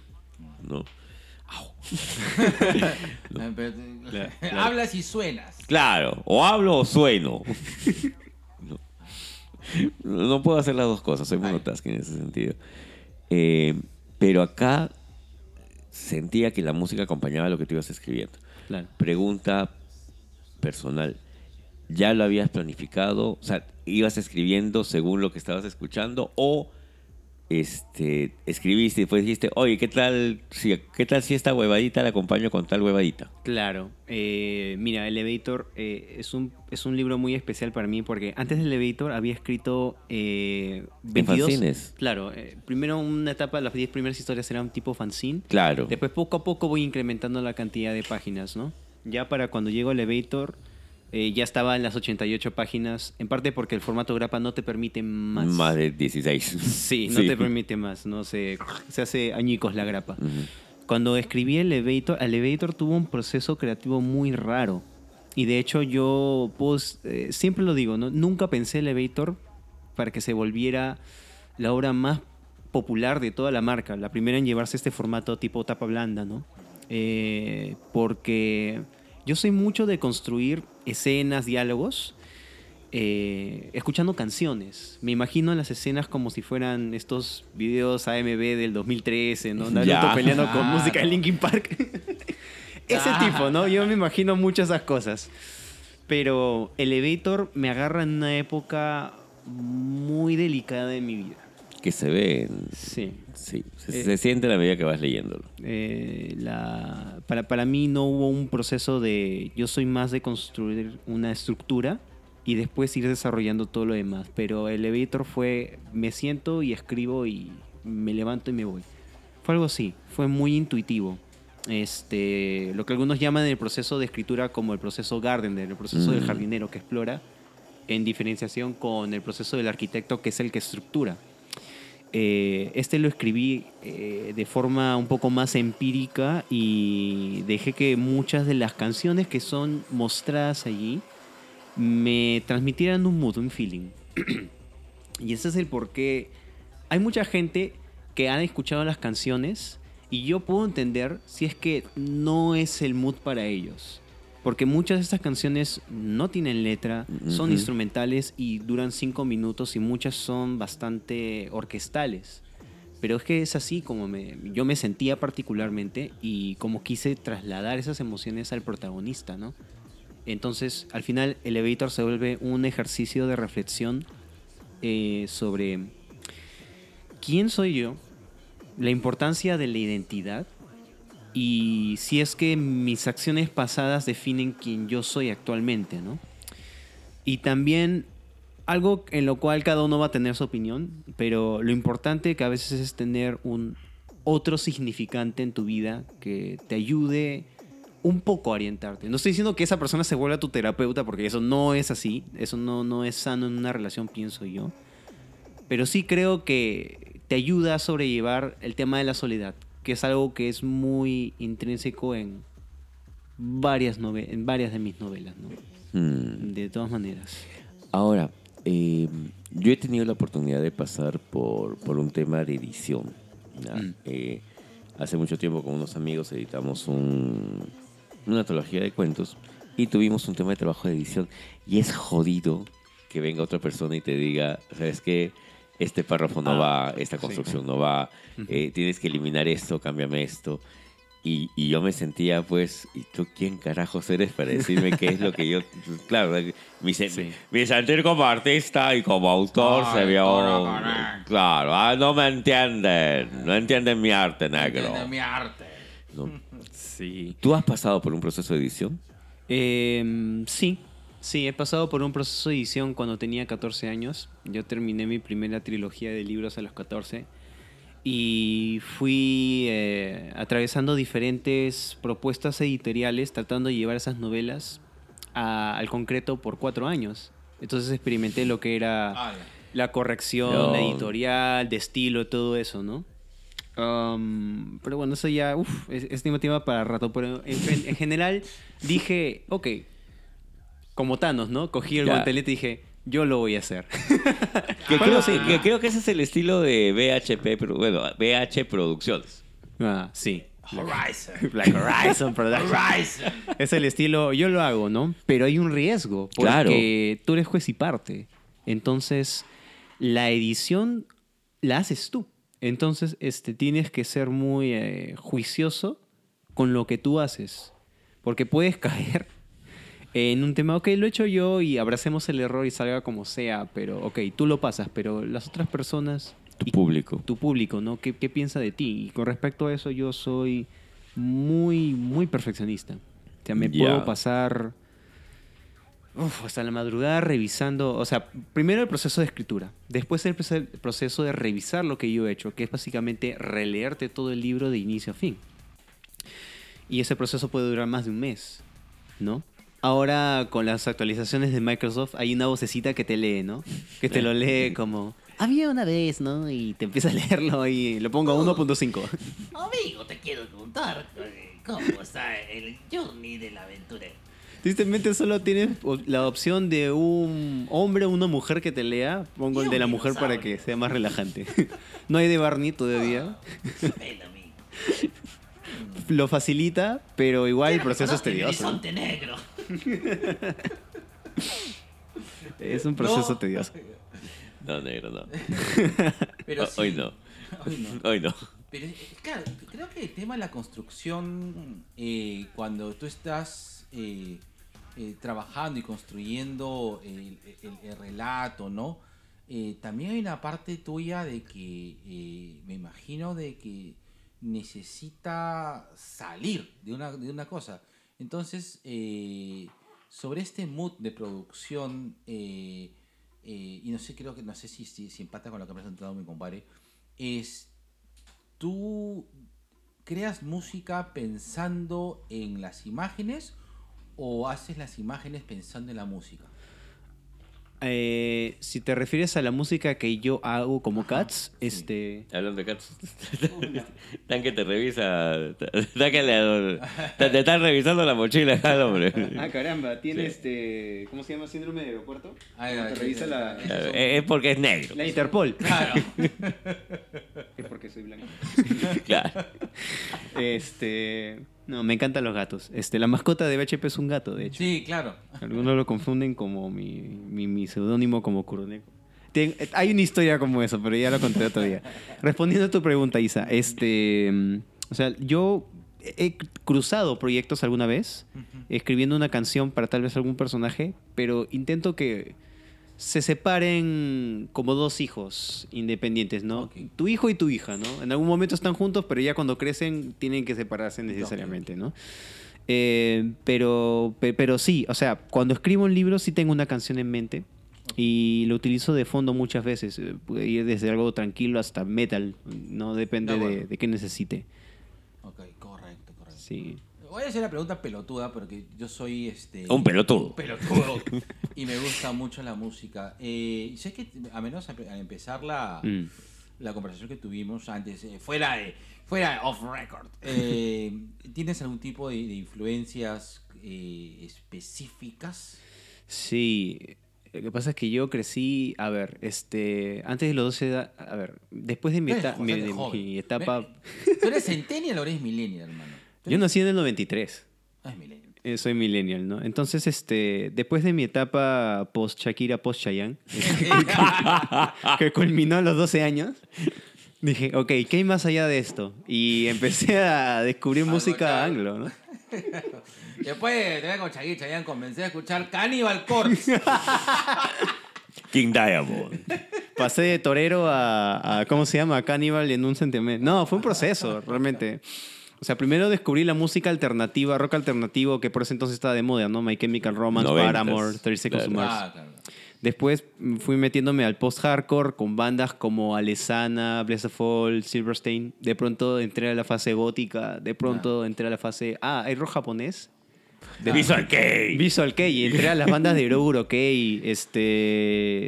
¿No? *laughs* *laughs* Hablas y suenas. Claro, o hablo o sueno. *laughs* No, No puedo hacer las dos cosas, soy monotasking en ese sentido. Eh, pero acá sentía que la música acompañaba lo que tú ibas escribiendo. Claro. Pregunta personal. ¿Ya lo habías planificado? O sea, ¿ibas escribiendo según lo que estabas escuchando? ¿O este, escribiste y después dijiste, oye, ¿qué tal, si, ¿qué tal si esta huevadita la acompaño con tal huevadita? Claro. Eh, mira, Elevator eh, es, un, es un libro muy especial para mí porque antes de Elevator había escrito eh, 22... fanzines? Claro. eh, primero una etapa, las 10 primeras historias eran tipo fanzine. Claro. Después poco a poco voy incrementando la cantidad de páginas, ¿no? Ya para cuando llego a Elevator eh, ya estaba en las 88 páginas, en parte porque el formato grapa no te permite más. Más de 16. Sí, no te permite más, no se, se hace añicos la grapa. Ujú. Cuando escribí Elevator, Elevator tuvo un proceso creativo muy raro. Y de hecho yo pues, eh, siempre lo digo, ¿no? nunca pensé Elevator para que se volviera la obra más popular de toda la marca. La primera en llevarse este formato tipo tapa blanda, ¿no? Eh, porque yo soy mucho de construir escenas, diálogos, eh, escuchando canciones. Me imagino las escenas como si fueran estos videos AMB del 2013, ¿no? *laughs* Naruto peleando con música de Linkin Park. *laughs* Ese tipo, ¿no? Yo me imagino muchas esas cosas. Pero Elevator me agarra en una época muy delicada de mi vida. Que se ve. Sí. Sí, se, Eh. se siente a la medida que vas leyéndolo. Eh, la, para, para mí no hubo un proceso de... Yo soy más de construir una estructura y después ir desarrollando todo lo demás. Pero Elevator fue... Me siento y escribo y me levanto y me voy. Fue algo así. Fue muy intuitivo. Este, lo que algunos llaman el proceso de escritura como el proceso Gardner, el proceso del Mm. jardinero que explora, en diferenciación con el proceso del arquitecto que es el que estructura. Eh, este lo escribí eh, de forma un poco más empírica y dejé que muchas de las canciones que son mostradas allí me transmitieran un mood, un feeling. *clears throat* y ese es el por qué hay mucha gente que han escuchado las canciones y yo puedo entender si es que no es el mood para ellos. Porque muchas de estas canciones no tienen letra, son Ujú. instrumentales y duran cinco minutos y muchas son bastante orquestales. Pero es que es así como me, yo me sentía particularmente y como quise trasladar esas emociones al protagonista, ¿no? Entonces, al final, Elevator se vuelve un ejercicio de reflexión eh, sobre quién soy yo, la importancia de la identidad y si es que mis acciones pasadas definen quién yo soy actualmente, ¿no? Y también algo en lo cual cada uno va a tener su opinión, pero lo importante que a veces es tener un otro significante en tu vida que te ayude un poco a orientarte. No estoy diciendo que esa persona se vuelva tu terapeuta, porque eso no es así, eso no, no es sano en una relación, pienso yo. Pero sí creo que te ayuda a sobrellevar el tema de la soledad, que es algo que es muy intrínseco en varias, en varias de mis novelas, ¿no? Hmm. De todas maneras. Ahora, eh, yo he tenido la oportunidad de pasar por, por un tema de edición. Mm. Eh, hace mucho tiempo con unos amigos editamos un- una antología de cuentos y tuvimos un tema de trabajo de edición. Y es jodido que venga otra persona y te diga, ¿sabes qué? Este párrafo no Ah, va, esta sí. construcción no va, eh, tienes que eliminar esto, cámbiame esto. Y, y yo me sentía, pues, ¿y tú quién carajos eres para decirme qué es lo que yo... *laughs* Claro, mi, sen- Sí. mi sentir como artista y como autor Ay, se vio... Claro, ah, no me entienden, no entienden mi arte negro. Entiende mi arte. ¿no? *laughs* Sí. ¿Tú has pasado por un proceso de edición? Em, sí, sí, he pasado por un proceso de edición cuando tenía 14 años. Yo terminé mi primera trilogía de libros a los 14 y fui eh, atravesando diferentes propuestas editoriales tratando de llevar esas novelas a- al concreto por cuatro años. Entonces experimenté lo que era Ala. la corrección No. editorial, de estilo, todo eso, ¿no? Um, pero bueno, eso ya, uff, es, es tema tema para rato. Pero en, en general dije, ok, como Thanos, ¿no? Cogí el Ya. guantelete y dije, yo lo voy a *laughs* Que Bueno, creo, sí. que creo que ese es el estilo de BHP, pero bueno, BH Producciones. Ah, sí. Horizon. *laughs* Black Horizon Productions. Horizon. Es el estilo, yo lo hago, ¿no? Pero hay un riesgo, porque tú eres juez y parte. Entonces, la edición la haces tú. Entonces, este, tienes que ser muy eh, juicioso con lo que tú haces. Porque puedes *laughs* caer en un tema, ok, lo he hecho yo y abracemos el error y salga como sea, pero ok, tú lo pasas, pero las otras personas... Tu y- público. tu público, ¿no? ¿Qué, qué piensa de ti? Y con respecto a eso, yo soy muy, muy perfeccionista. O sea, me puedo pasar uf, hasta la madrugada revisando. O sea, primero el proceso de escritura, después el proce- proceso de revisar lo que yo he hecho, que es básicamente releerte todo el libro de inicio a fin. Y ese proceso puede durar más de un mes, ¿no? Ahora con las actualizaciones de Microsoft hay una vocecita que te lee, ¿no? Que te lo lee como, había una vez, ¿no? Y te empieza a leerlo y lo pongo a 1.5. Amigo, te quiero contar eh, cómo está el journey del aventurero. Tristemente solo tienes la opción de un hombre o una mujer que te lea. Pongo el de la mujer para que sea más relajante. *laughs* No hay de Barney todavía. Lo facilita, pero igual el proceso es tedioso. ¿no? horizonte negro. *laughs* Es un proceso No. tedioso. No, negro, no. *laughs* Pero Ho- sí- Hoy no. Hoy no. Hoy no. Pero eh, claro, creo que el tema de la construcción, eh, cuando tú estás eh, eh, trabajando y construyendo el, el- el relato, ¿no? Eh, también hay una parte tuya de que eh, me imagino de que necesita salir de una, de una cosa. Entonces, eh, sobre este mood de producción, eh, eh, y no sé, creo que no sé si, si, si empata con lo que ha presentado mi compadre, es ¿Tú creas música pensando en las imágenes o haces las imágenes pensando en la música? Eh, si te refieres a la música que yo hago como Cats, este... Hablando de cats. Tan *laughs* que te revisa. Tan que le- te, te están revisando la mochila acá, el hombre. Ah, caramba, tiene Sí. este... ¿Cómo se llama? Síndrome de aeropuerto. Ay, Te ay, revisa sí, la... sí. Es porque es negro. La Interpol. Claro. *laughs* Es porque soy blanco. *laughs* Claro. Este... No, me encantan los gatos. Este, la mascota de BHP es un gato, de hecho. Sí, claro. Algunos lo confunden como mi, mi, mi seudónimo como Kuroneko. Ten- hay una historia como eso, pero ya lo conté otro día. Respondiendo a tu pregunta, Isa, este, mm, o sea, yo he cruzado proyectos alguna vez, escribiendo una canción para tal vez algún personaje, pero intento que se separen como dos hijos independientes, ¿no? Tu hijo y tu hija, ¿no? En algún momento están juntos, pero ya cuando crecen tienen que separarse necesariamente, ¿no? Eh, pero, pe- pero sí, o sea, cuando escribo un libro sí tengo una canción en mente y lo utilizo de fondo muchas veces. Eh, Puede ir desde algo tranquilo hasta metal, no depende De de qué necesite. Ok, correcto, correcto. Sí. Voy a hacer la pregunta pelotuda porque yo soy este. Un pelotudo. un pelotudo. *laughs* y me gusta mucho la música. Eh, sé que a menos al empezar la, Mm. la conversación que tuvimos antes, eh, fuera de fuera off record, eh, *laughs* ¿tienes algún tipo de, de influencias eh, específicas? Sí, lo que pasa es que yo crecí, a ver, este, antes de los 12, da- a ver, después de mi, etapa, ¿Tú eres centennial o eres millennial, hermano? Yo nací en el 93. Ah, es millennial. Eh, soy millennial, ¿no? Entonces, este, después de mi etapa post Shakira, post Chayanne, *laughs* que culminó a los 12 años, dije, ok, ¿qué hay más allá de esto? Y empecé a descubrir Algo música chévere. anglo, ¿no? *laughs* Después te voy con Chaguí Chayanne, comencé a escuchar Cannibal Corpse. *laughs* King Diamond. Pasé de torero a, a, ¿cómo se llama? A Cannibal en un centímetro. No, fue un proceso, realmente. O sea, primero descubrí la música alternativa, rock alternativo, que por ese entonces estaba de moda, ¿no? My Chemical Romance, Paramore, 30 Seconds to. Mars. Ah, claro. Después mm, fui metiéndome al post-hardcore con bandas como Alesana, Bless of All, Silverstein. De pronto entré a la fase gótica. De pronto entré a la fase. Ah, hay rock japonés. De Visual Kei. Visual Kei. Entré a las bandas de Euroguro Kei, este,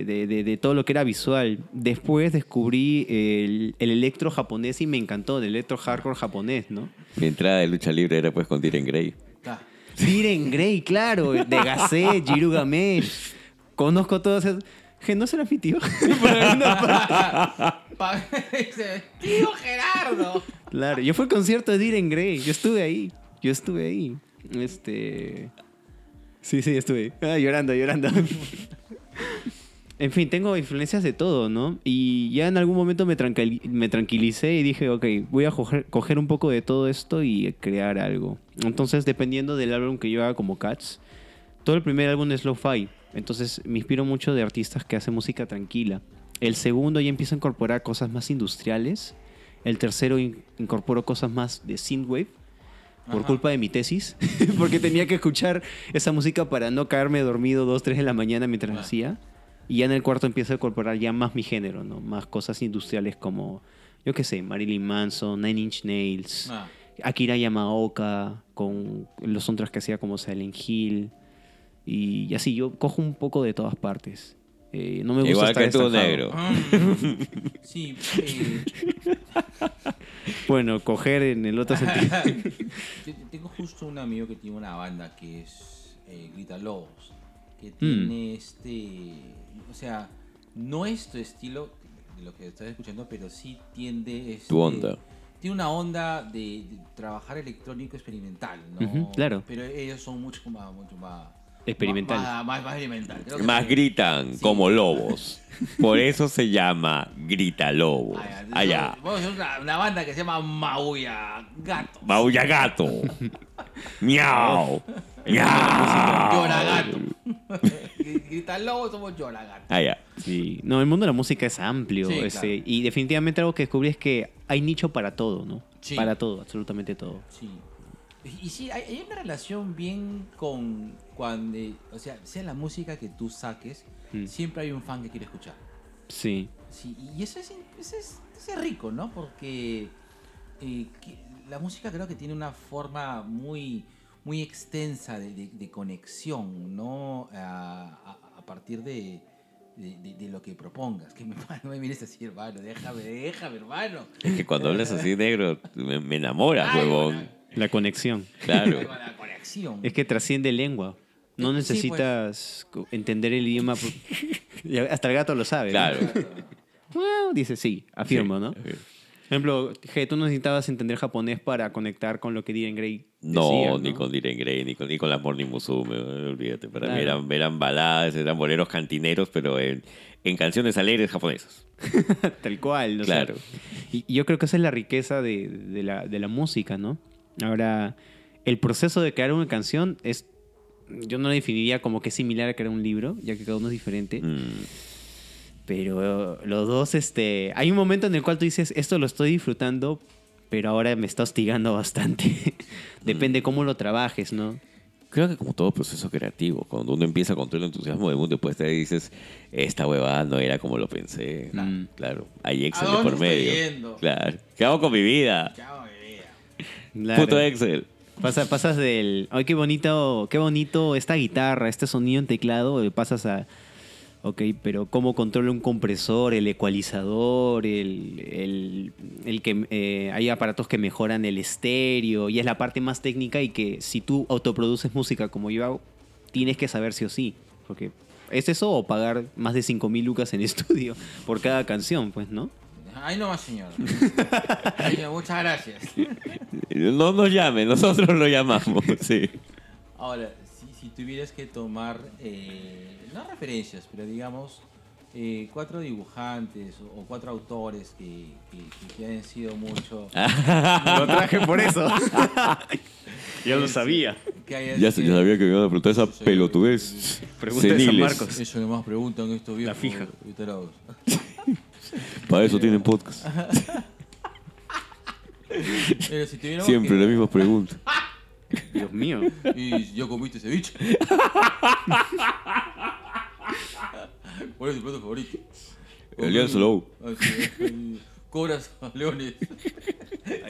de, de- de todo lo que era visual. Después descubrí el, el electro japonés y me encantó, el electro hardcore japonés, ¿no? Mi entrada de lucha libre era pues con Diren Grey. Claro. Diren Grey, claro, de Gazé, *laughs* Jiru Gamesh. Conozco todos esos. Que no será mi tío. *laughs* *laughs* Tío Gerardo. Claro, yo fui al concierto de Diren Grey. Yo estuve ahí. Yo estuve ahí. Este. Sí, sí, estuve. Ah, llorando, llorando. en fin, tengo influencias de todo, ¿no? Y ya en algún momento me, tranquil- me tranquilicé y dije, ok, voy a coger, coger un poco de todo esto y crear algo. Entonces, dependiendo del álbum que yo haga como Cats, todo el primer álbum es lo-fi. Entonces, me inspiro mucho de artistas que hacen música tranquila. El segundo ya empiezo a incorporar cosas más industriales. El tercero in- incorporó cosas más de synthwave por Ajá. culpa de mi tesis, *laughs* porque tenía que escuchar esa música para no caerme dormido 2, 3 de la mañana mientras hacía. Y ya en el cuarto empiezo a incorporar ya más mi género, ¿no? Más cosas industriales como, yo qué sé, Marilyn Manson, Nine Inch Nails, Ah, Akira Yamaoka, con los soundtracks que hacía como Silent Hill. Y así, yo cojo un poco de todas partes. Eh, no me gusta Igual estar que tú, negro. Mm. Sí, eh, *laughs* *laughs* Bueno, coger en el otro sentido. *laughs* te- tengo justo un amigo que tiene una banda que es eh, Grita Lobos, que Mm. tiene este, o sea, no es tu estilo de lo que estás escuchando, pero sí tiende este, Tu onda. Tiene una onda de, de trabajar electrónico experimental, ¿no? Claro. Pero ellos son mucho más, mucho más Experimental. Más, más, más experimental. Creo que Más sí. gritan Sí. como lobos. Por eso se llama Grita Lobos. Allá. Vamos a una, una banda que se llama Mauya Gato. Maulla gato. *laughs* Miau. Miau. Llora Gato. *laughs* Grita Lobo, somos Llora Gato. Allá. Sí. No, el mundo de la música es amplio. Sí, claro. Y definitivamente algo que descubrí es que hay nicho para todo, ¿no? Sí. Para todo, absolutamente todo. Sí. Y sí, hay, hay una relación bien con cuando, o sea, sea la música que tú saques, Mm. siempre hay un fan que quiere escuchar. Sí. Sí, y eso es, eso es, eso es rico, ¿no? Porque eh, que- la música creo que tiene una forma muy, muy extensa de, de- de conexión, ¿no? A, a- a partir de, de, de- de lo que propongas. Que me, no *laughs* me mires así, hermano. Déjame, déjame, hermano. Es que cuando hablas así *laughs* negro, me, me enamoras, huevón. La conexión. Claro. *laughs* La conexión. Es que trasciende lengua. No Sí, pues. necesitas entender el idioma. por- *laughs* Ya Hasta el gato lo sabe. ¿no? Claro. Bueno, dice sí, afirmo, ¿no? Por ejemplo, G, tú no necesitabas entender japonés para conectar con lo que Diren Grey No, decía, ni con Diren Grey, ni con, ni con las Morning Musume, olvídate. Para mí Claro. eran, eran baladas, eran boleros cantineros, pero en, en canciones alegres japonesas. *laughs* Tal cual, o sea, Claro. y y yo creo que esa es la riqueza de, de la, de la música, ¿no? Ahora, el proceso de crear una canción es. Yo no la definiría como que es similar a crear un libro, ya que cada uno es diferente. Mm, Pero los dos, este. Hay un momento en el cual tú dices, esto lo estoy disfrutando, pero ahora me está hostigando bastante. *laughs* Depende cómo lo trabajes, ¿no? Creo que como todo proceso creativo, cuando uno empieza con todo el entusiasmo del mundo, después te dices, esta huevada no era como lo pensé. Mm. Claro, hay ¿A Excel de dónde por estoy medio. yendo? Claro. ¿Qué hago con mi vida? Chao, mi vida. Claro. Puto Excel. Pasa- pasas del. Ay, qué bonito, qué bonito esta guitarra, este sonido en teclado. Pasas a. Ok, pero cómo controla un compresor, el ecualizador, el, el, el que eh, hay aparatos que mejoran el estéreo, y es la parte más técnica y que si tú autoproduces música como yo hago, tienes que saber sí o sí. Porque es eso o pagar más de 5 mil lucas en *laughs* estudio por cada canción, pues, ¿no? Ay, no más, señor. *laughs* Muchas gracias. No nos llame, nosotros lo llamamos. *laughs* Sí. Ahora, si, si tuvieras que tomar, eh, no referencias, pero digamos, eh, cuatro dibujantes o, cuatro autores que, que, que han sido mucho... *laughs* Lo traje por eso. ya lo sabía. que Ya, sido- ya sabía que me iban a preguntar esa pelotudez. Pregunta de San. Marcos. Eso nomás preguntan estos viejos. fija. Para eso tienen podcast. *laughs* Pero si tuviéramos Siempre que- la misma pregunta. Dios mío. Y yo comiste ceviche. ¿Cuál es tu plato favorito? El lienzo lobo. Ah. Cobras a leones.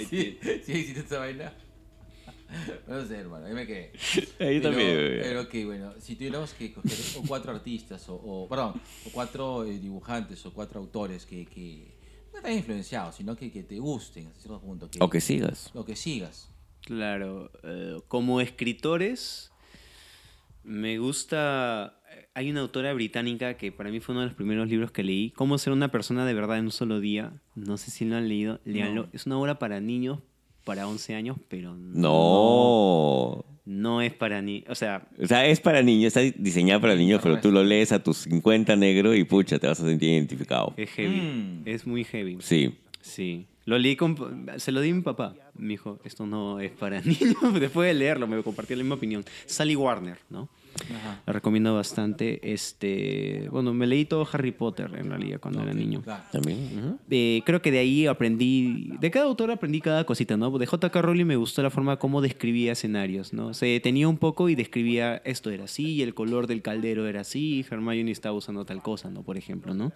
sí, sí existe esa vaina. *laughs* No sé, hermano, *laughs* ahí me quedé. Ahí Pero- también. Pero ok, bueno, si tuviéramos que coger o cuatro artistas, o, o- perdón, o cuatro eh, dibujantes, o cuatro autores que, que no están influenciados, sino que, que te gusten hasta cierto punto. Que, O que sigas. O que sigas. Claro, eh, como escritores, me gusta. Hay una autora británica que para mí fue uno de los primeros libros que leí, Cómo ser una persona de verdad en un solo día. No sé si lo han leído, léanlo. Es una obra para niños, para 11 años, pero No. no es para niños. O sea, O sea, es para niños, está diseñada para niños, pero tú lo lees a tus 50 negro y pucha, te vas a sentir identificado. es heavy. Mm. Es muy heavy. Sí. Sí. Lo leí con... Se lo di a mi papá. Me dijo, esto no es para *laughs* niños. Después de leerlo, me compartió la misma opinión. Sally Warner, ¿no? Ajá. La recomiendo bastante. Este, bueno, me leí todo Harry Potter en realidad cuando era niño. Claro. También. ujú. Eh, creo que de ahí aprendí, de cada autor aprendí cada cosita, ¿no? De J.K. Rowling me gustó la forma como describía escenarios, ¿no? Se detenía un poco y describía esto era así, y el color del caldero era así, Hermione estaba usando tal cosa, ¿no? Por ejemplo, ¿no?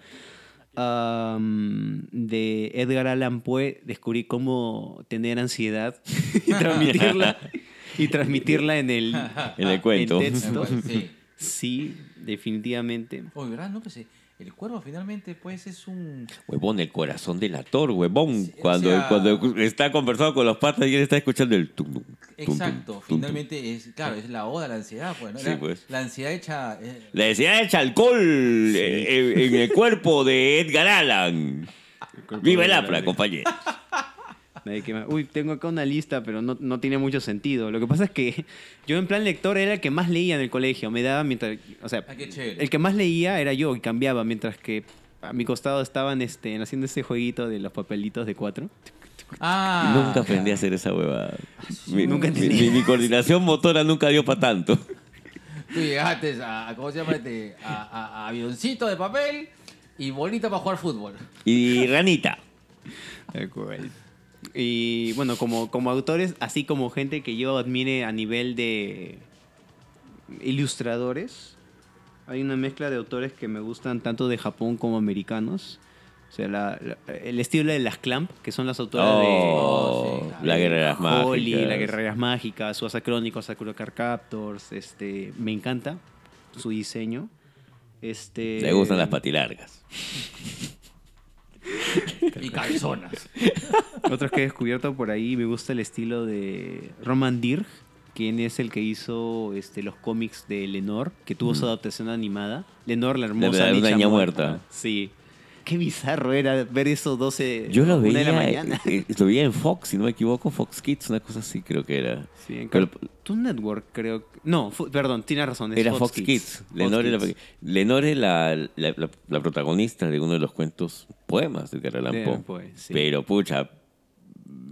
Am, de Edgar Allan Poe descubrí cómo tener ansiedad *laughs* y transmitirla, *laughs* y transmitirla en el, En el cuento. en texto. Sí. Sí, definitivamente. Oye, ¿verdad? No, que sí. El cuervo finalmente, pues, es un... Huevón, el corazón del actor, huevón. Sí, o Cuando, sea- cuando está conversando con los patas y él está escuchando el tum, tum, tum, tum, Exacto, tum, finalmente es, claro, es la oda a la ansiedad, pues, ¿no? Sí, La- pues. La ansiedad hecha... eh, La necesidad de alcohol eh, en, en el cuerpo de Edgar Allan. *laughs* Viva el APRA, compañero. *laughs* Nadie que más- Uy, tengo acá una lista, pero no, no tiene mucho sentido. Lo que pasa es que *laughs* yo en plan lector era el que más leía en el colegio. Me daba mientras... O sea, Ah, el que más leía era yo y cambiaba, mientras que a mi costado estaban este, haciendo ese jueguito de los papelitos de cuatro. Ah, nunca aprendí a hacer esa huevada. Mi, Nunca mi- entendí. mi- mi coordinación motora nunca dio para tanto. Tú llegaste a, a- ¿cómo se llama este? A, a- a avioncito de papel y bolita para jugar fútbol. Y ranita. Y bueno, como, como autores, así como gente que yo admire a nivel de ilustradores, hay una mezcla de autores que me gustan tanto de Japón como americanos. O sea, la- la- el estilo de las Clamp, que son las autoras Oh, sí, claro. la guerra de las de Holly, mágicas. La Guerreras Mágicas, Suasa Chronicles, Sakura Card Captors. Este, me encanta su diseño. Este, Le gustan las patilargas. *laughs* Y cabezonas. Otros que he descubierto por ahí, me gusta el estilo de Roman Dirk, quien es el que hizo este, los cómics de Lenore, que tuvo su adaptación animada. Lenore, la hermosa La- niña muerta. muerta. Sí. Qué bizarro era ver esos 12 Yo lo una de veía, la mañana. eh, lo veía en Fox, si no me equivoco, Fox Kids, una cosa así creo que era. Sí, en Pero- Cartoon Network creo. que- No, perdón, tienes razón. Era Fox, Kids. Fox Lenore, Kids. La, Lenore la, la, la- la protagonista de uno de los cuentos poemas de De Poe. Allan Poe, sí. Pero, pucha,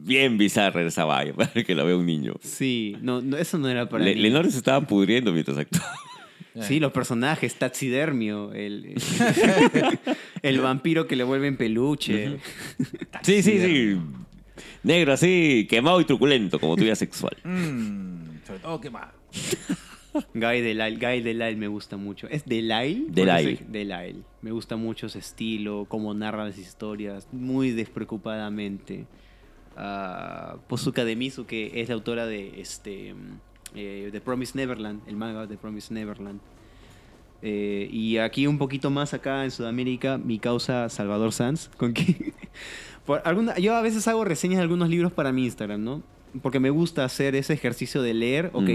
bien bizarra esa valla *laughs* para que la vea un niño. Sí, no, no, eso no era para Le- mí. Lenore se estaba pudriendo mientras actuaba. Sí, los personajes, Taxidermio, el, *laughs* el vampiro que le vuelve en peluche. Sí, sí, sí. Negro así, quemado y truculento, como tu vida sexual. Mm, sobre todo que más. *laughs* Guy Delisle, Guy Delisle me gusta mucho. ¿Es Delisle? Delisle. Delisle. Me gusta mucho ese estilo, cómo narra las historias, muy despreocupadamente. Ah, Posuka de Mizu, que es la autora de este eh, The Promised Neverland, el manga de Promised Neverland. Eh, y aquí un poquito más acá en Sudamérica, mi causa Salvador Sanz, con *laughs* por alguna, yo a veces hago reseñas de algunos libros para mi Instagram, ¿no? Porque me gusta hacer ese ejercicio de leer, ok.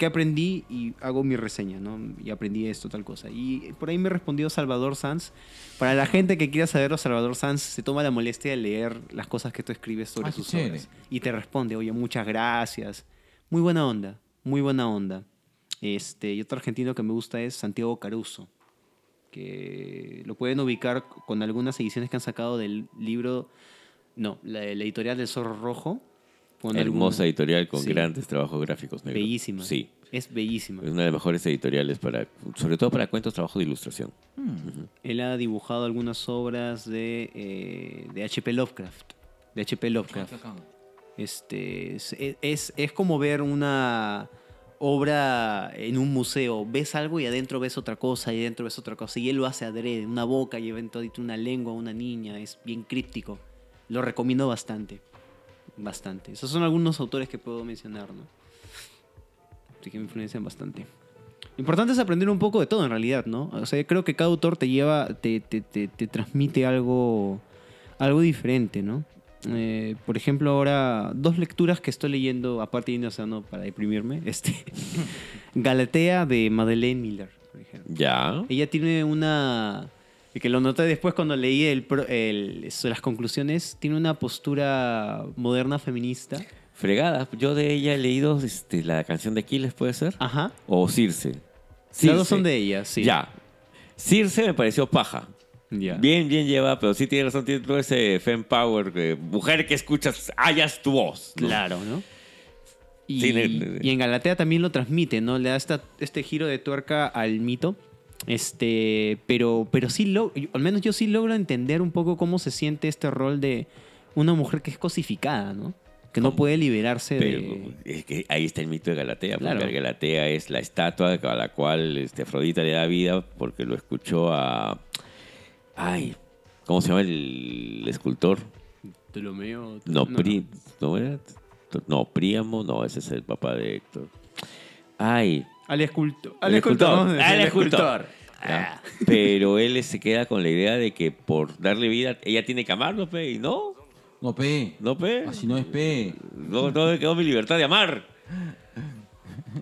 ¿qué aprendí? Y hago mi reseña, ¿no? Y aprendí esto, tal cosa. Y por ahí me respondió Salvador Sanz. Para la gente que quiera saberlo, Salvador Sanz se toma la molestia de leer las cosas que tú escribes sobre Ah, sus obras. Y te responde, oye, muchas gracias. Muy buena onda, muy buena onda. Este, y otro argentino que me gusta es Santiago Caruso, que lo pueden ubicar con algunas ediciones que han sacado del libro, no, la, la editorial del Zorro Rojo. Hermosa alguna- editorial con Sí. grandes trabajos gráficos. negro. Bellísima. Sí. Es bellísima. Es una de las mejores editoriales para, sobre todo para cuentos, trabajo de ilustración. Él ha dibujado algunas obras de, eh, de H.P. Lovecraft. De H.P. Lovecraft. Este, es, es, es como ver una obra en un museo. Ves algo y adentro ves otra cosa y adentro ves otra cosa. Y él lo hace adrede. Una boca y adentro una lengua, una niña. Es bien críptico. Lo recomiendo bastante. Bastante. Esos son algunos autores que puedo mencionar, ¿no? Así que me influencian bastante. Lo importante es aprender un poco de todo en realidad, ¿no? O sea, creo que cada autor te lleva, te, te, te, te transmite algo, algo diferente, ¿no? Eh, por ejemplo, ahora dos lecturas que estoy leyendo, aparte de Indio Océano para deprimirme, *laughs* este, Galatea de Madeleine Miller, por ejemplo. Ya. Ella tiene una, que lo noté después cuando leí el, el- las conclusiones, tiene una postura moderna feminista. Fregada. Yo de ella he leído este, la canción de Aquiles, ¿puede ser? Ajá. O Circe. Las dos Circe. son de ella, sí. Ya. Circe me pareció paja. Bien, bien lleva, pero sí tiene razón, tiene todo ese fem power, que, mujer que escuchas, hallas tu voz. ¿no? Claro, ¿no? Y, en Galatea también lo transmite, ¿no? Le da esta- este giro de tuerca al mito. Este, pero, pero sí, lo, al menos yo sí logro entender un poco cómo se siente este rol de una mujer que es cosificada, ¿no? Que no puede liberarse Pero de... es que ahí está el mito de Galatea, porque Claro. Galatea es la estatua a la cual este, Afrodita le da vida porque lo escuchó a... Ay, ¿cómo se llama el escultor? Ptolomeo... No, Pri- ¿no era? No, Príamo, no, ese es el papá de Héctor. Ay, Al escultor. el escultor. ¿no? Al escultor. Ya. Pero él se queda con la idea de que por darle vida, ella tiene que amarlo, pe, y no, No, P. no, pe. Así no es P. No, no me quedó mi libertad de amar.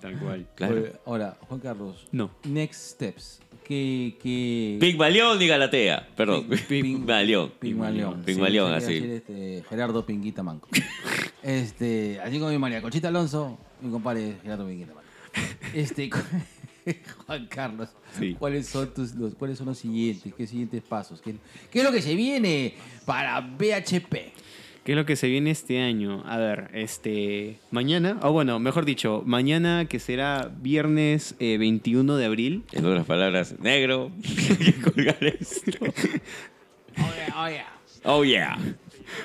Tal cual. Claro. Ahora, Juan Carlos. No. Next steps. ¿Qué. qué... Pigmalión y Galatea. Perdón. Pig- Pig- Pigmalión. Pigmalión. Pigmalión, Sí, así. decir, este, Gerardo Pinguita Manco. *laughs* este, así como mi María Conchita Alonso, mi compadre Gerardo Pinguita Manco. Este, *laughs* Juan Carlos, Sí. ¿cuáles son tus, los, cuáles son los siguientes? ¿Qué siguientes pasos? ¿Qué, qué es lo que se viene para BHP? ¿Qué es lo que se viene este año? A ver, este. Mañana, o bueno, mejor dicho, mañana que será viernes eh, 21 de abril. En otras palabras, negro. Hay *laughs* que colgar esto. Oye, oye. Oh, yeah.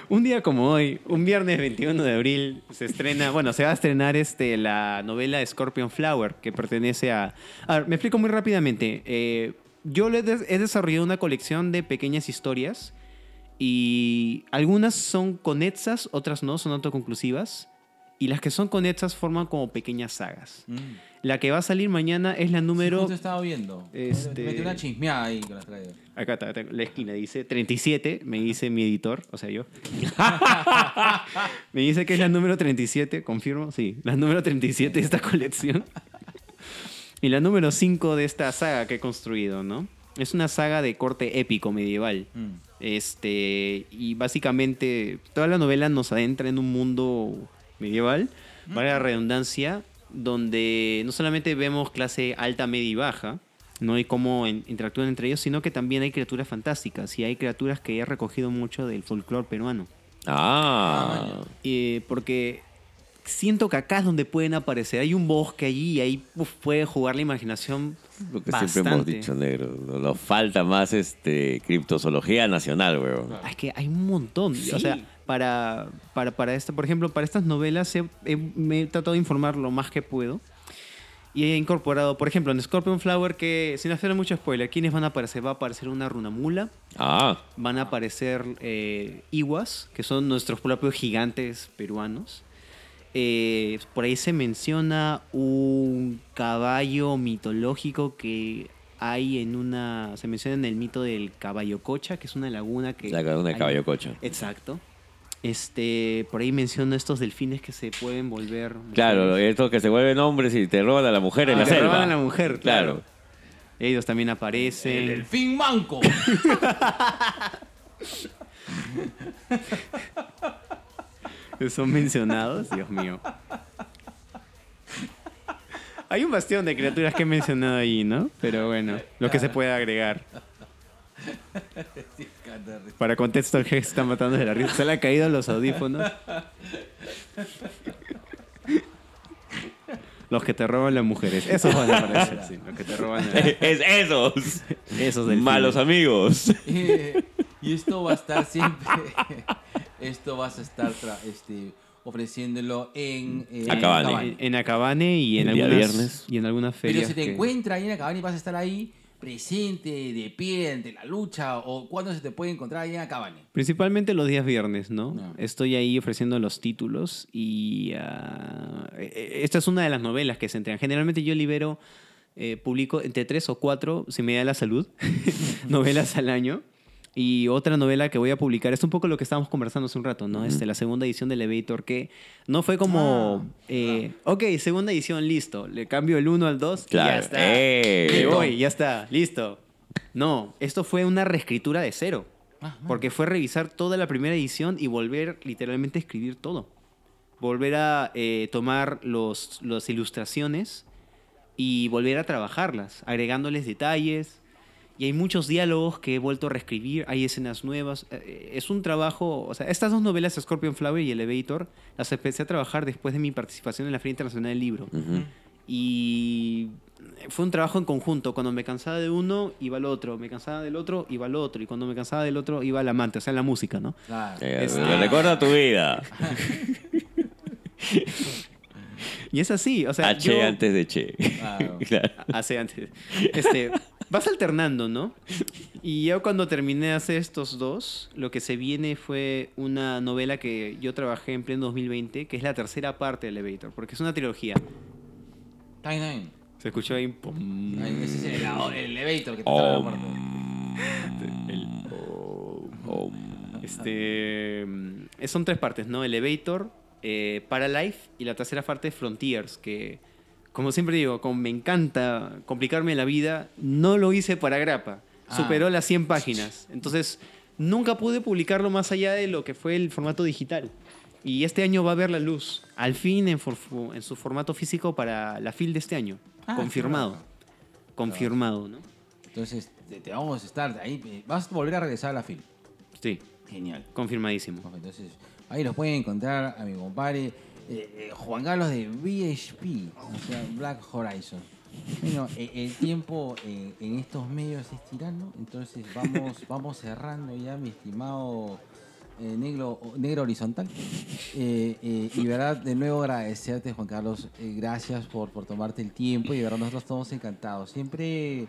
Un día como hoy, un viernes 21 de abril, se estrena, bueno, se va a estrenar este, la novela Scorpion Flower, que pertenece a... A ver, me explico muy rápidamente. Eh, yo he desarrollado una colección de pequeñas historias y algunas son conexas, otras no, son autoconclusivas. y las que son conexas forman como pequeñas sagas. Mm. La que va a salir mañana es la número... Justo estaba viendo. Este- Metí una chismeada ahí con las traigo. Acá está, está, la esquina dice 37, me dice mi editor, o sea, yo. *laughs* me dice que es la número 37, confirmo, sí, la número 37 de esta colección. y la número 5 de esta saga que he construido, ¿no? Es una saga de corte épico medieval. Mm. Este, y básicamente toda la novela nos adentra en un mundo medieval, vale la redundancia, donde no solamente vemos clase alta, media y baja, ¿no? y cómo en- interactúan entre ellos, sino que también hay criaturas fantásticas y hay criaturas que he recogido mucho del folclore peruano. Ah. Eh, porque siento que acá es donde pueden aparecer. Hay un bosque allí y ahí uf, puede jugar la imaginación. Lo que siempre hemos dicho, negro. No- Nos falta más este criptozoología nacional, weón. Ah, Es que hay un montón. O sea, para, para, para esta, por ejemplo, para estas novelas he- he- me he tratado de informar lo más que puedo. Y he incorporado, por ejemplo, en Scorpion Flower, que sin hacer mucho spoiler, ¿quiénes van a aparecer? Va a aparecer una runamula, Ah. van a aparecer eh, iwas, que son nuestros propios gigantes peruanos. Eh, por ahí se menciona un caballo mitológico que hay en una. Se menciona en el mito del caballo cocha, que es una laguna que. La laguna de caballo cocha. Exacto. Este, por ahí menciona estos delfines que se pueden volver. Claro, estos que se vuelven hombres y te roban a la mujer en Ah, la selva. roban a la mujer, claro. Claro. Ellos también El aparecen. delfín manco. *laughs* *laughs* Son mencionados, Dios mío. Hay un bastión de criaturas que he mencionado ahí, ¿no? Pero bueno, lo que se puede agregar. Para contexto, el Hex está matando de la risa. Se le han caído los audífonos. Los que te roban las mujeres. Esos van a aparecer, sí. Los que te roban *laughs* Es esos. Esos delfines. Malos amigos. Eh, *laughs* y esto va a estar siempre. Esto vas a estar tra- este, ofreciéndolo en. eh, Acabane. Acabane. En, Acabane y en algunas viernes. y en algunas Pero ferias. si te que- encuentra ahí en Acabane, vas a estar ahí presente, de pie, ante la lucha. ¿O cuándo se te puede encontrar ahí en Acabane? Principalmente los días viernes, ¿no? No. Estoy ahí ofreciendo los títulos y ah, eh, esta es una de las novelas que se entregan. Generalmente yo libero, eh, publico entre tres o cuatro, si me da la salud, *laughs* novelas al año. Y otra novela que voy a publicar es un poco lo que estábamos conversando hace un rato, ¿no? Este, la segunda edición de Elevator, que no fue como, eh, ok, segunda edición, listo, le cambio el 1 al 2 y ya está. ¡Eh! Voy, ya está, listo. No, esto fue una reescritura de cero. Ah, Porque fue revisar toda la primera edición y volver literalmente a escribir todo. Volver a eh, tomar los, las ilustraciones y volver a trabajarlas, agregándoles detalles. Y hay muchos diálogos que he vuelto a reescribir, hay escenas nuevas. Eh, Es un trabajo, o sea, estas dos novelas, Scorpion Flower y Elevator, las empecé a trabajar después de mi participación en la Feria Internacional del Libro. Y fue un trabajo en conjunto. Cuando me cansaba de uno, iba al otro. Me cansaba del otro, iba al otro. Y cuando me cansaba del otro, iba al amante, o sea, la música, ¿no? Claro. Eh, Este- Recuerda tu vida. *laughs* Y es así, o sea, H yo- antes de Che. Claro. *laughs* Claro. hace antes. Este, vas alternando, ¿no? *laughs* Y yo cuando terminé de hacer estos dos, lo que se viene fue una novela que yo trabajé en pleno 2020, que es la tercera parte de Elevator, porque es una trilogía. Bien. Se escuchó ahí. pum. Ahí, Ese es el, *laughs* elevator que te Oh. trae la muerte. El- Oh. Este, mm, son tres partes, ¿no? Elevator, eh, Paralife y la tercera parte Frontiers, que como siempre digo, como me encanta complicarme la vida, no lo hice para grapa. Ah. Superó las 100 páginas. Entonces, nunca pude publicarlo más allá de lo que fue el formato digital. Y este año va a ver la luz, al fin en, for- en su formato físico para la FIL de este año. Ah, Confirmado. Confirmado, ¿no? Entonces, te, vamos a estar ahí. eh, Vas a volver a regresar a la film. Sí, Genial. confirmadísimo. Entonces, ahí los pueden encontrar a mi compadre eh, eh, Juan Carlos de BHP, o sea, Black Horizon. Bueno, eh, el tiempo eh, en estos medios es tirano, entonces vamos, *laughs* vamos cerrando ya, mi estimado negro, negro horizontal. Y verdad, de nuevo agradecerte, Juan Carlos, gracias por, por tomarte el tiempo y de verdad nosotros estamos encantados. Siempre,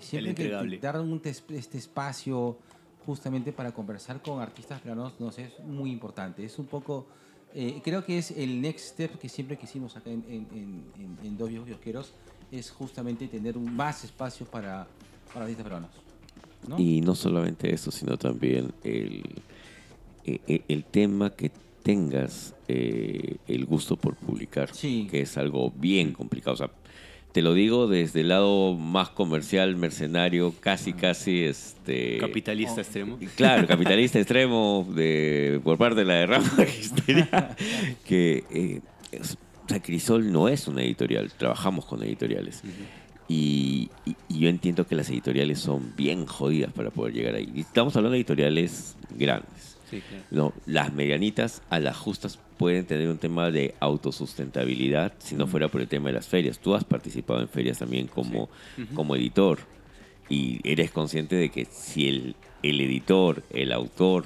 siempre que dar un este espacio justamente para conversar con artistas peruanos, no sé, es muy importante. Es un poco Eh, creo que es el next step que siempre quisimos acá en, en, en, Dos Viejos Kiosqueros, es justamente tener un más espacio para, para artistas peruanos. ¿no? Y no solamente eso, sino también el, e- e- el tema que tengas eh, el gusto por publicar, Sí. que es algo bien complicado. O sea, te lo digo desde el lado más comercial, mercenario, casi, casi este. Capitalista extremo. Claro, *laughs* capitalista extremo de, por parte de la derrama *laughs* magisterial, que eh, es- o sea, Crisol no es una editorial, trabajamos con editoriales. Y, y- y yo entiendo que las editoriales son bien jodidas para poder llegar ahí. Y estamos hablando de editoriales grandes. Sí, claro. No, las medianitas a las justas pueden tener un tema de autosustentabilidad si no fuera por el tema de las ferias. Tú has participado en ferias también como, como editor y eres consciente de que si el, el editor, el autor,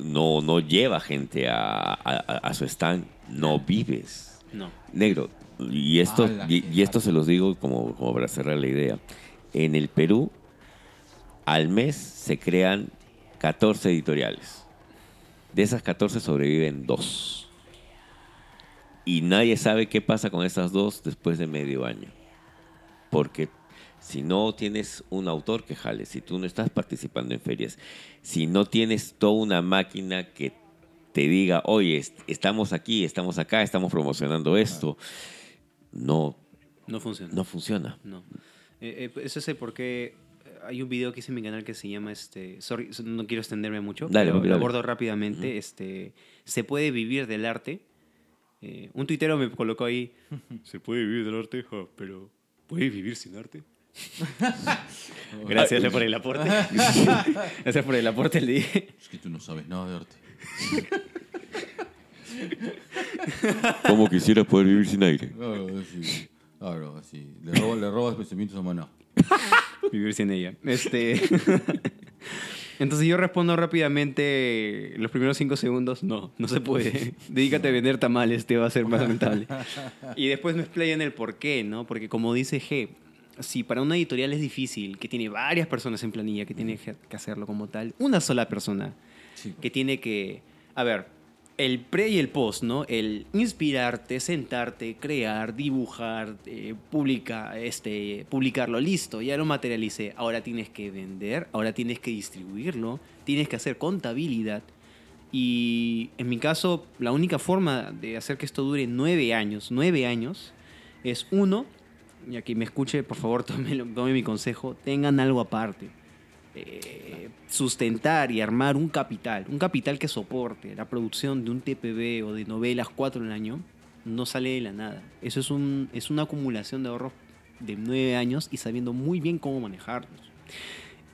no, no lleva gente a, a- su stand, no vives. No. Negro, y esto, y, y esto se los digo como, como para cerrar la idea. En el Perú, al mes se crean 14 editoriales. De esas 14 sobreviven dos. Y nadie sabe qué pasa con esas dos después de medio año. Porque si no tienes un autor que jale, si tú no estás participando en ferias, si no tienes toda una máquina que te diga, oye, est- estamos aquí, estamos acá, estamos promocionando esto, no, No funciona. no funciona. No. Eh, eh, ese es el por qué hay un video que hice en mi canal que se llama este sorry, no quiero extenderme mucho Dale, pero dale. lo abordo rápidamente este se puede vivir del arte Eh, un tuitero me colocó ahí *laughs* se puede vivir del arte pero puedes vivir sin arte *laughs* gracias por el aporte *laughs* gracias por el aporte le dije Es que tú no sabes nada de arte. ¿Cómo quisiera poder vivir sin aire? Claro, sí. Claro, sí. Le, roba- le robas pensamientos a Maná. Vivir sin ella. Este. *laughs* Entonces yo respondo rápidamente los primeros cinco segundos, no, no se puede. *laughs* Dedícate a vender tamales, te va a ser más rentable. *laughs* Y después me explayo en el por qué, ¿no? Porque como dice G, si para una editorial es difícil, que tiene varias personas en planilla, que tiene que hacerlo como tal, una sola persona, Sí. que tiene que, a ver, el pre y el post, ¿no? El inspirarte, sentarte, crear, dibujar, eh, publica, este, publicarlo, listo, ya lo materialicé. Ahora tienes que vender, ahora tienes que distribuirlo, tienes que hacer contabilidad. Y en mi caso, la única forma de hacer que esto dure nueve años, nueve años, es uno, y aquí me escuche, por favor, *laughs* tome, tome mi consejo, tengan algo aparte eh, sustentar y armar un capital, un capital que soporte la producción de un TPB o de novelas cuatro al año, no sale de la nada. Eso es, un, es una acumulación de ahorros de nueve años y sabiendo muy bien cómo manejarlos.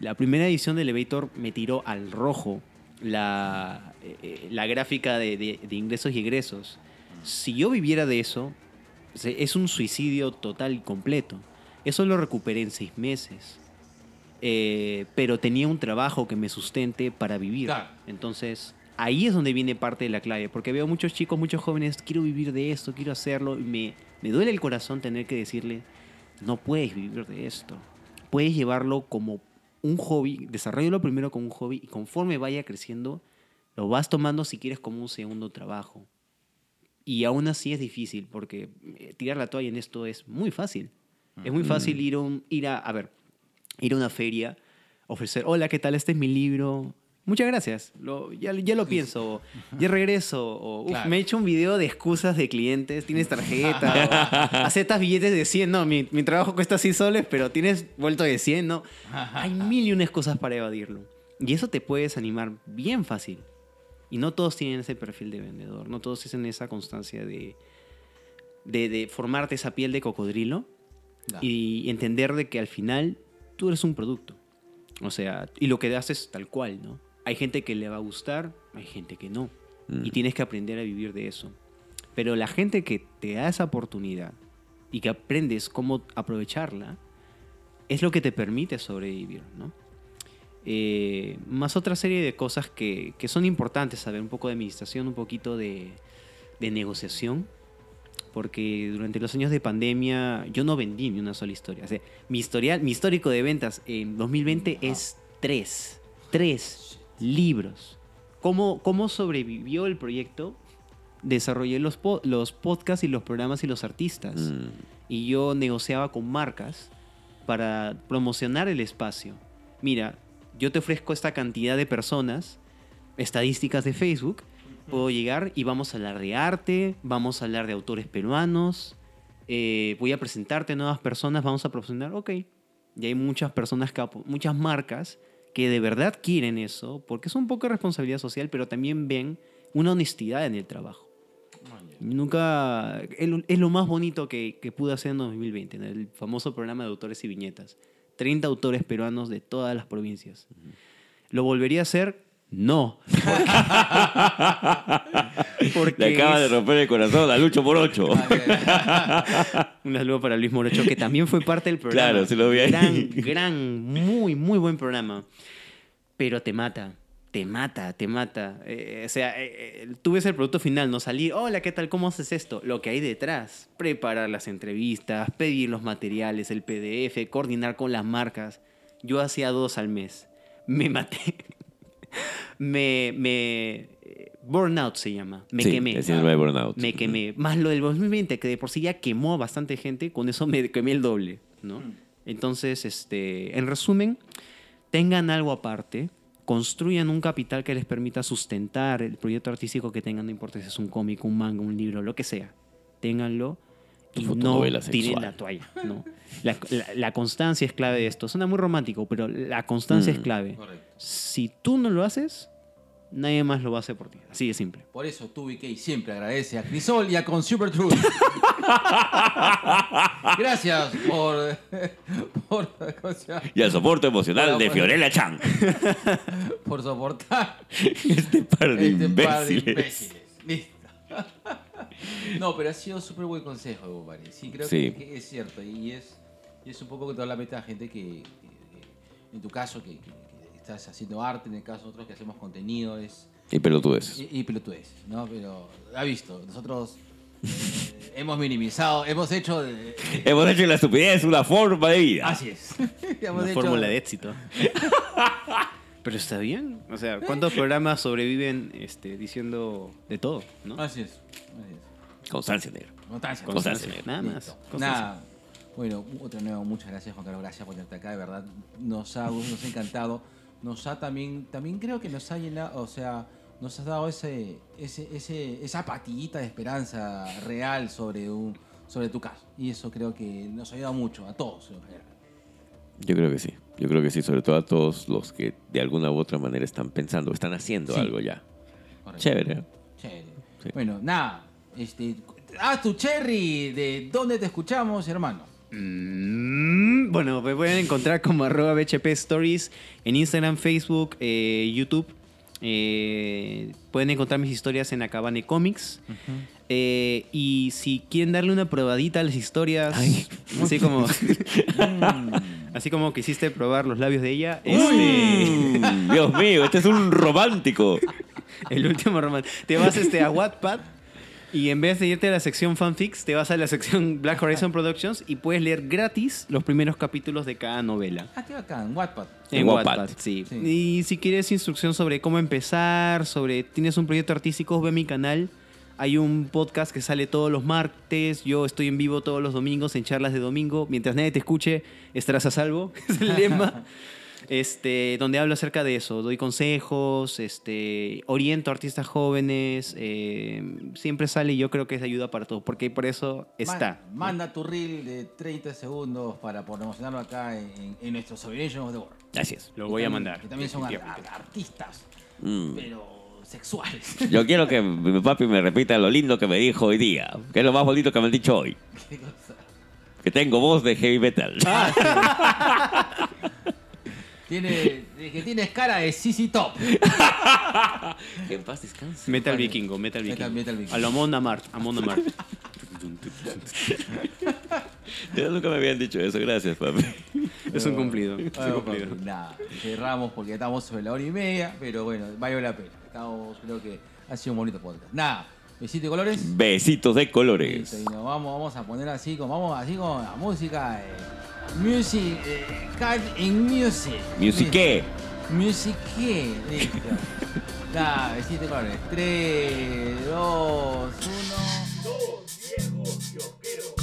La primera edición de Elevator me tiró al rojo la, eh, la gráfica de, de- ingresos y egresos. Si yo viviera de eso, es un suicidio total y completo. Eso lo recuperé en seis meses. Eh, pero tenía un trabajo que me sustente para vivir. Claro. Entonces, ahí es donde viene parte de la clave, porque veo muchos chicos, muchos jóvenes, quiero vivir de esto, quiero hacerlo, y me, me duele el corazón tener que decirle, no puedes vivir de esto. Puedes llevarlo como un hobby, desarrollalo primero como un hobby, y conforme vaya creciendo, lo vas tomando si quieres como un segundo trabajo. Y aún así es difícil, porque eh, tirar la toalla en esto es muy fácil. Es muy fácil ir a, un- ir a, a ver, ir a una feria, ofrecer, hola, ¿qué tal? Este es mi libro. Muchas gracias. Lo- ya, ya lo pienso. Ya regreso. O, "Uf, Claro. Me he hecho un video de excusas de clientes. Tienes tarjeta. *laughs* o, aceptas billetes de 100. No, mi, mi trabajo cuesta 6 soles, pero tienes vuelto de 100. No. Hay *laughs* mil y unas cosas para evadirlo. Y eso te puede desanimar bien fácil. Y no todos tienen ese perfil de vendedor. No todos tienen esa constancia de, de, de formarte esa piel de cocodrilo Ya. y entender de que al final tú eres un producto. O sea, y lo que haces tal cual, ¿no? Hay gente que le va a gustar, hay gente que no. Mm. Y tienes que aprender a vivir de eso. Pero la gente que te da esa oportunidad y que aprendes cómo aprovecharla, es lo que te permite sobrevivir, ¿no? Eh, más otra serie de cosas que, que son importantes saber, un poco de administración, un poquito de, de negociación, porque durante los años de pandemia yo no vendí ni una sola historia. O sea, mi, historial, mi histórico de ventas en 2020 es tres, tres libros. ¿Cómo, ¿Cómo sobrevivió el proyecto? desarrollé los, po- los podcasts y los programas y los artistas. Mm. Y yo negociaba con marcas para promocionar el espacio. Mira, yo te ofrezco esta cantidad de personas, estadísticas de Facebook, puedo llegar y vamos a hablar de arte, vamos a hablar de autores peruanos, eh, voy a presentarte nuevas personas, vamos a promocionar, ok. Y hay muchas personas, muchas marcas que de verdad quieren eso, porque es un poco de responsabilidad social, pero también ven una honestidad en el trabajo. Nunca. Es lo, más bonito que, que pude hacer en 2020, en el famoso programa de autores y viñetas. 30 autores peruanos de todas las provincias. ¿Lo volvería a hacer? No. *laughs* Porque Le acaba de romper el corazón a Lucho por ocho. *laughs* Un saludo para Luis Morocho, que también fue parte del programa. Claro, sí lo vi ahí. Gran, gran, muy, muy buen programa. Pero te mata, te mata, te mata. Eh, o sea, eh, eh, tú ves el producto final, no salir, hola, ¿qué tal? ¿Cómo haces esto? Lo que hay detrás, preparar las entrevistas, pedir los materiales, el PDF, coordinar con las marcas. Yo hacía dos al mes. Me maté. Me, me... Burnout se llama. Me Sí, quemé. el síndrome de burnout. Me quemé. Más lo del 2020, que de por sí ya quemó a bastante gente, con eso me quemé el doble, ¿no? Entonces, este, en resumen, tengan algo aparte, construyan un capital que les permita sustentar el proyecto artístico que tengan, no importa si es un cómic, un manga, un libro, lo que sea. Ténganlo y no tiren la toalla, ¿no? *laughs* La, la- la constancia es clave de esto. Suena muy romántico, pero la constancia Mm. es clave. Correcto. Si tú no lo haces, nadie más lo va a hacer por ti. Así de simple. Por eso tú, BK, siempre agradece a Crisol y a Consumer Truth. *laughs* Gracias por. por. Y el soporte emocional de. Fiorella Chan. *laughs* por soportar este par de este par de imbéciles. imbéciles. Listo. *laughs* No, pero ha sido súper buen consejo, compadre. Sí, creo Sí. Que, que es cierto. Y es, y es un poco que toda la meta a gente que, que- que- en tu caso, que, que- que estás haciendo arte, en el caso de nosotros que hacemos contenido, es. Y pelotudes. Y, y pelotudeces, ¿no? Pero ha visto, nosotros eh, hemos minimizado, hemos hecho. de- *laughs* Hemos hecho la estupidez una forma de vida. así es. *laughs* Hemos Una hecho- fórmula de éxito. *laughs* Pero está bien. O sea, ¿cuántos programas sobreviven este, diciendo de todo? ¿no? Así es. Así es. Constancia negra. Constancia. Constancia. Constancia. Nada más. Constancia. Nada. Bueno, otra nuevo, muchas gracias Juan Carlos, gracias por tenerte acá, de verdad. Nos ha, nos ha encantado. Nos ha también, también creo que nos ha llenado, o sea, nos has dado ese, ese, ese, esa patillita de esperanza real sobre un, sobre tu caso. Y eso creo que nos ha ayudado mucho, a todos en general. Yo creo que sí. Yo creo que sí, sobre todo a todos los que de alguna u otra manera están pensando, están haciendo Sí. algo ya. Correcto. Chévere. Chévere. Sí. Bueno, nada. Este, haz tu cherry de dónde te escuchamos, hermano. Mm, bueno, me pueden encontrar como *laughs* arroba BHP Stories en Instagram, Facebook, eh, YouTube. Eh, pueden encontrar mis historias en Acabane Comics. Eh, y si quieren darle una probadita a las historias, así como *laughs* *laughs* así como quisiste probar los labios de ella, este, Dios mío, este es un romántico. el último romance, te vas este, a Wattpad y en vez de irte a la sección fanfics, te vas a la sección *laughs* Black Horizon Productions y puedes leer gratis los primeros capítulos de cada novela. Ah, qué bacán, Wattpad. En, En Wattpad, Wattpad. sí. Sí. Y si quieres instrucción sobre cómo empezar, sobre tienes un proyecto artístico, ve mi canal. Hay un podcast que sale todos los martes. Yo estoy en vivo todos los domingos en charlas de domingo. Mientras nadie te escuche, estarás a salvo. *laughs* Es el lema. *laughs* Este, donde hablo acerca de eso. Doy consejos, este, oriento a artistas jóvenes. eh, siempre sale y yo creo que es ayuda para todos. Porque por eso está. Man- manda tu reel de 30 segundos para promocionarlo acá en, en nuestro Celebration of the World. Así es. Lo voy a mandar. Que también son ar- artistas, Mm. pero sexuales. Yo quiero que mi papi me repita lo lindo que me dijo hoy día. Que es lo más bonito que me han dicho hoy. *laughs* ¿Qué cosa? Que tengo voz de heavy metal. *laughs* Tiene, que tienes cara de CC Top. *laughs* que en paz descanse. Metal Vikingo, Metal Metal- Vikingo. Metal Vikingo. A lo Amon Amart, Amon Amart. *laughs* Ya nunca me habían dicho eso. Gracias, papi. es un cumplido. es un cumplido. papi, nada, cerramos porque estamos sobre la hora y media, pero bueno, valió la pena. Estamos, creo que ha sido un bonito podcast. Nada, besito de colores. Besitos de Listo, colores. y nos vamos, vamos a poner así, con, vamos así con la música. eh, Music. Eh, card in Music. ¿Music qué? Music. Listo. Dale, 7 colores. 3, 2, 1. Dos viejos kiosqueros.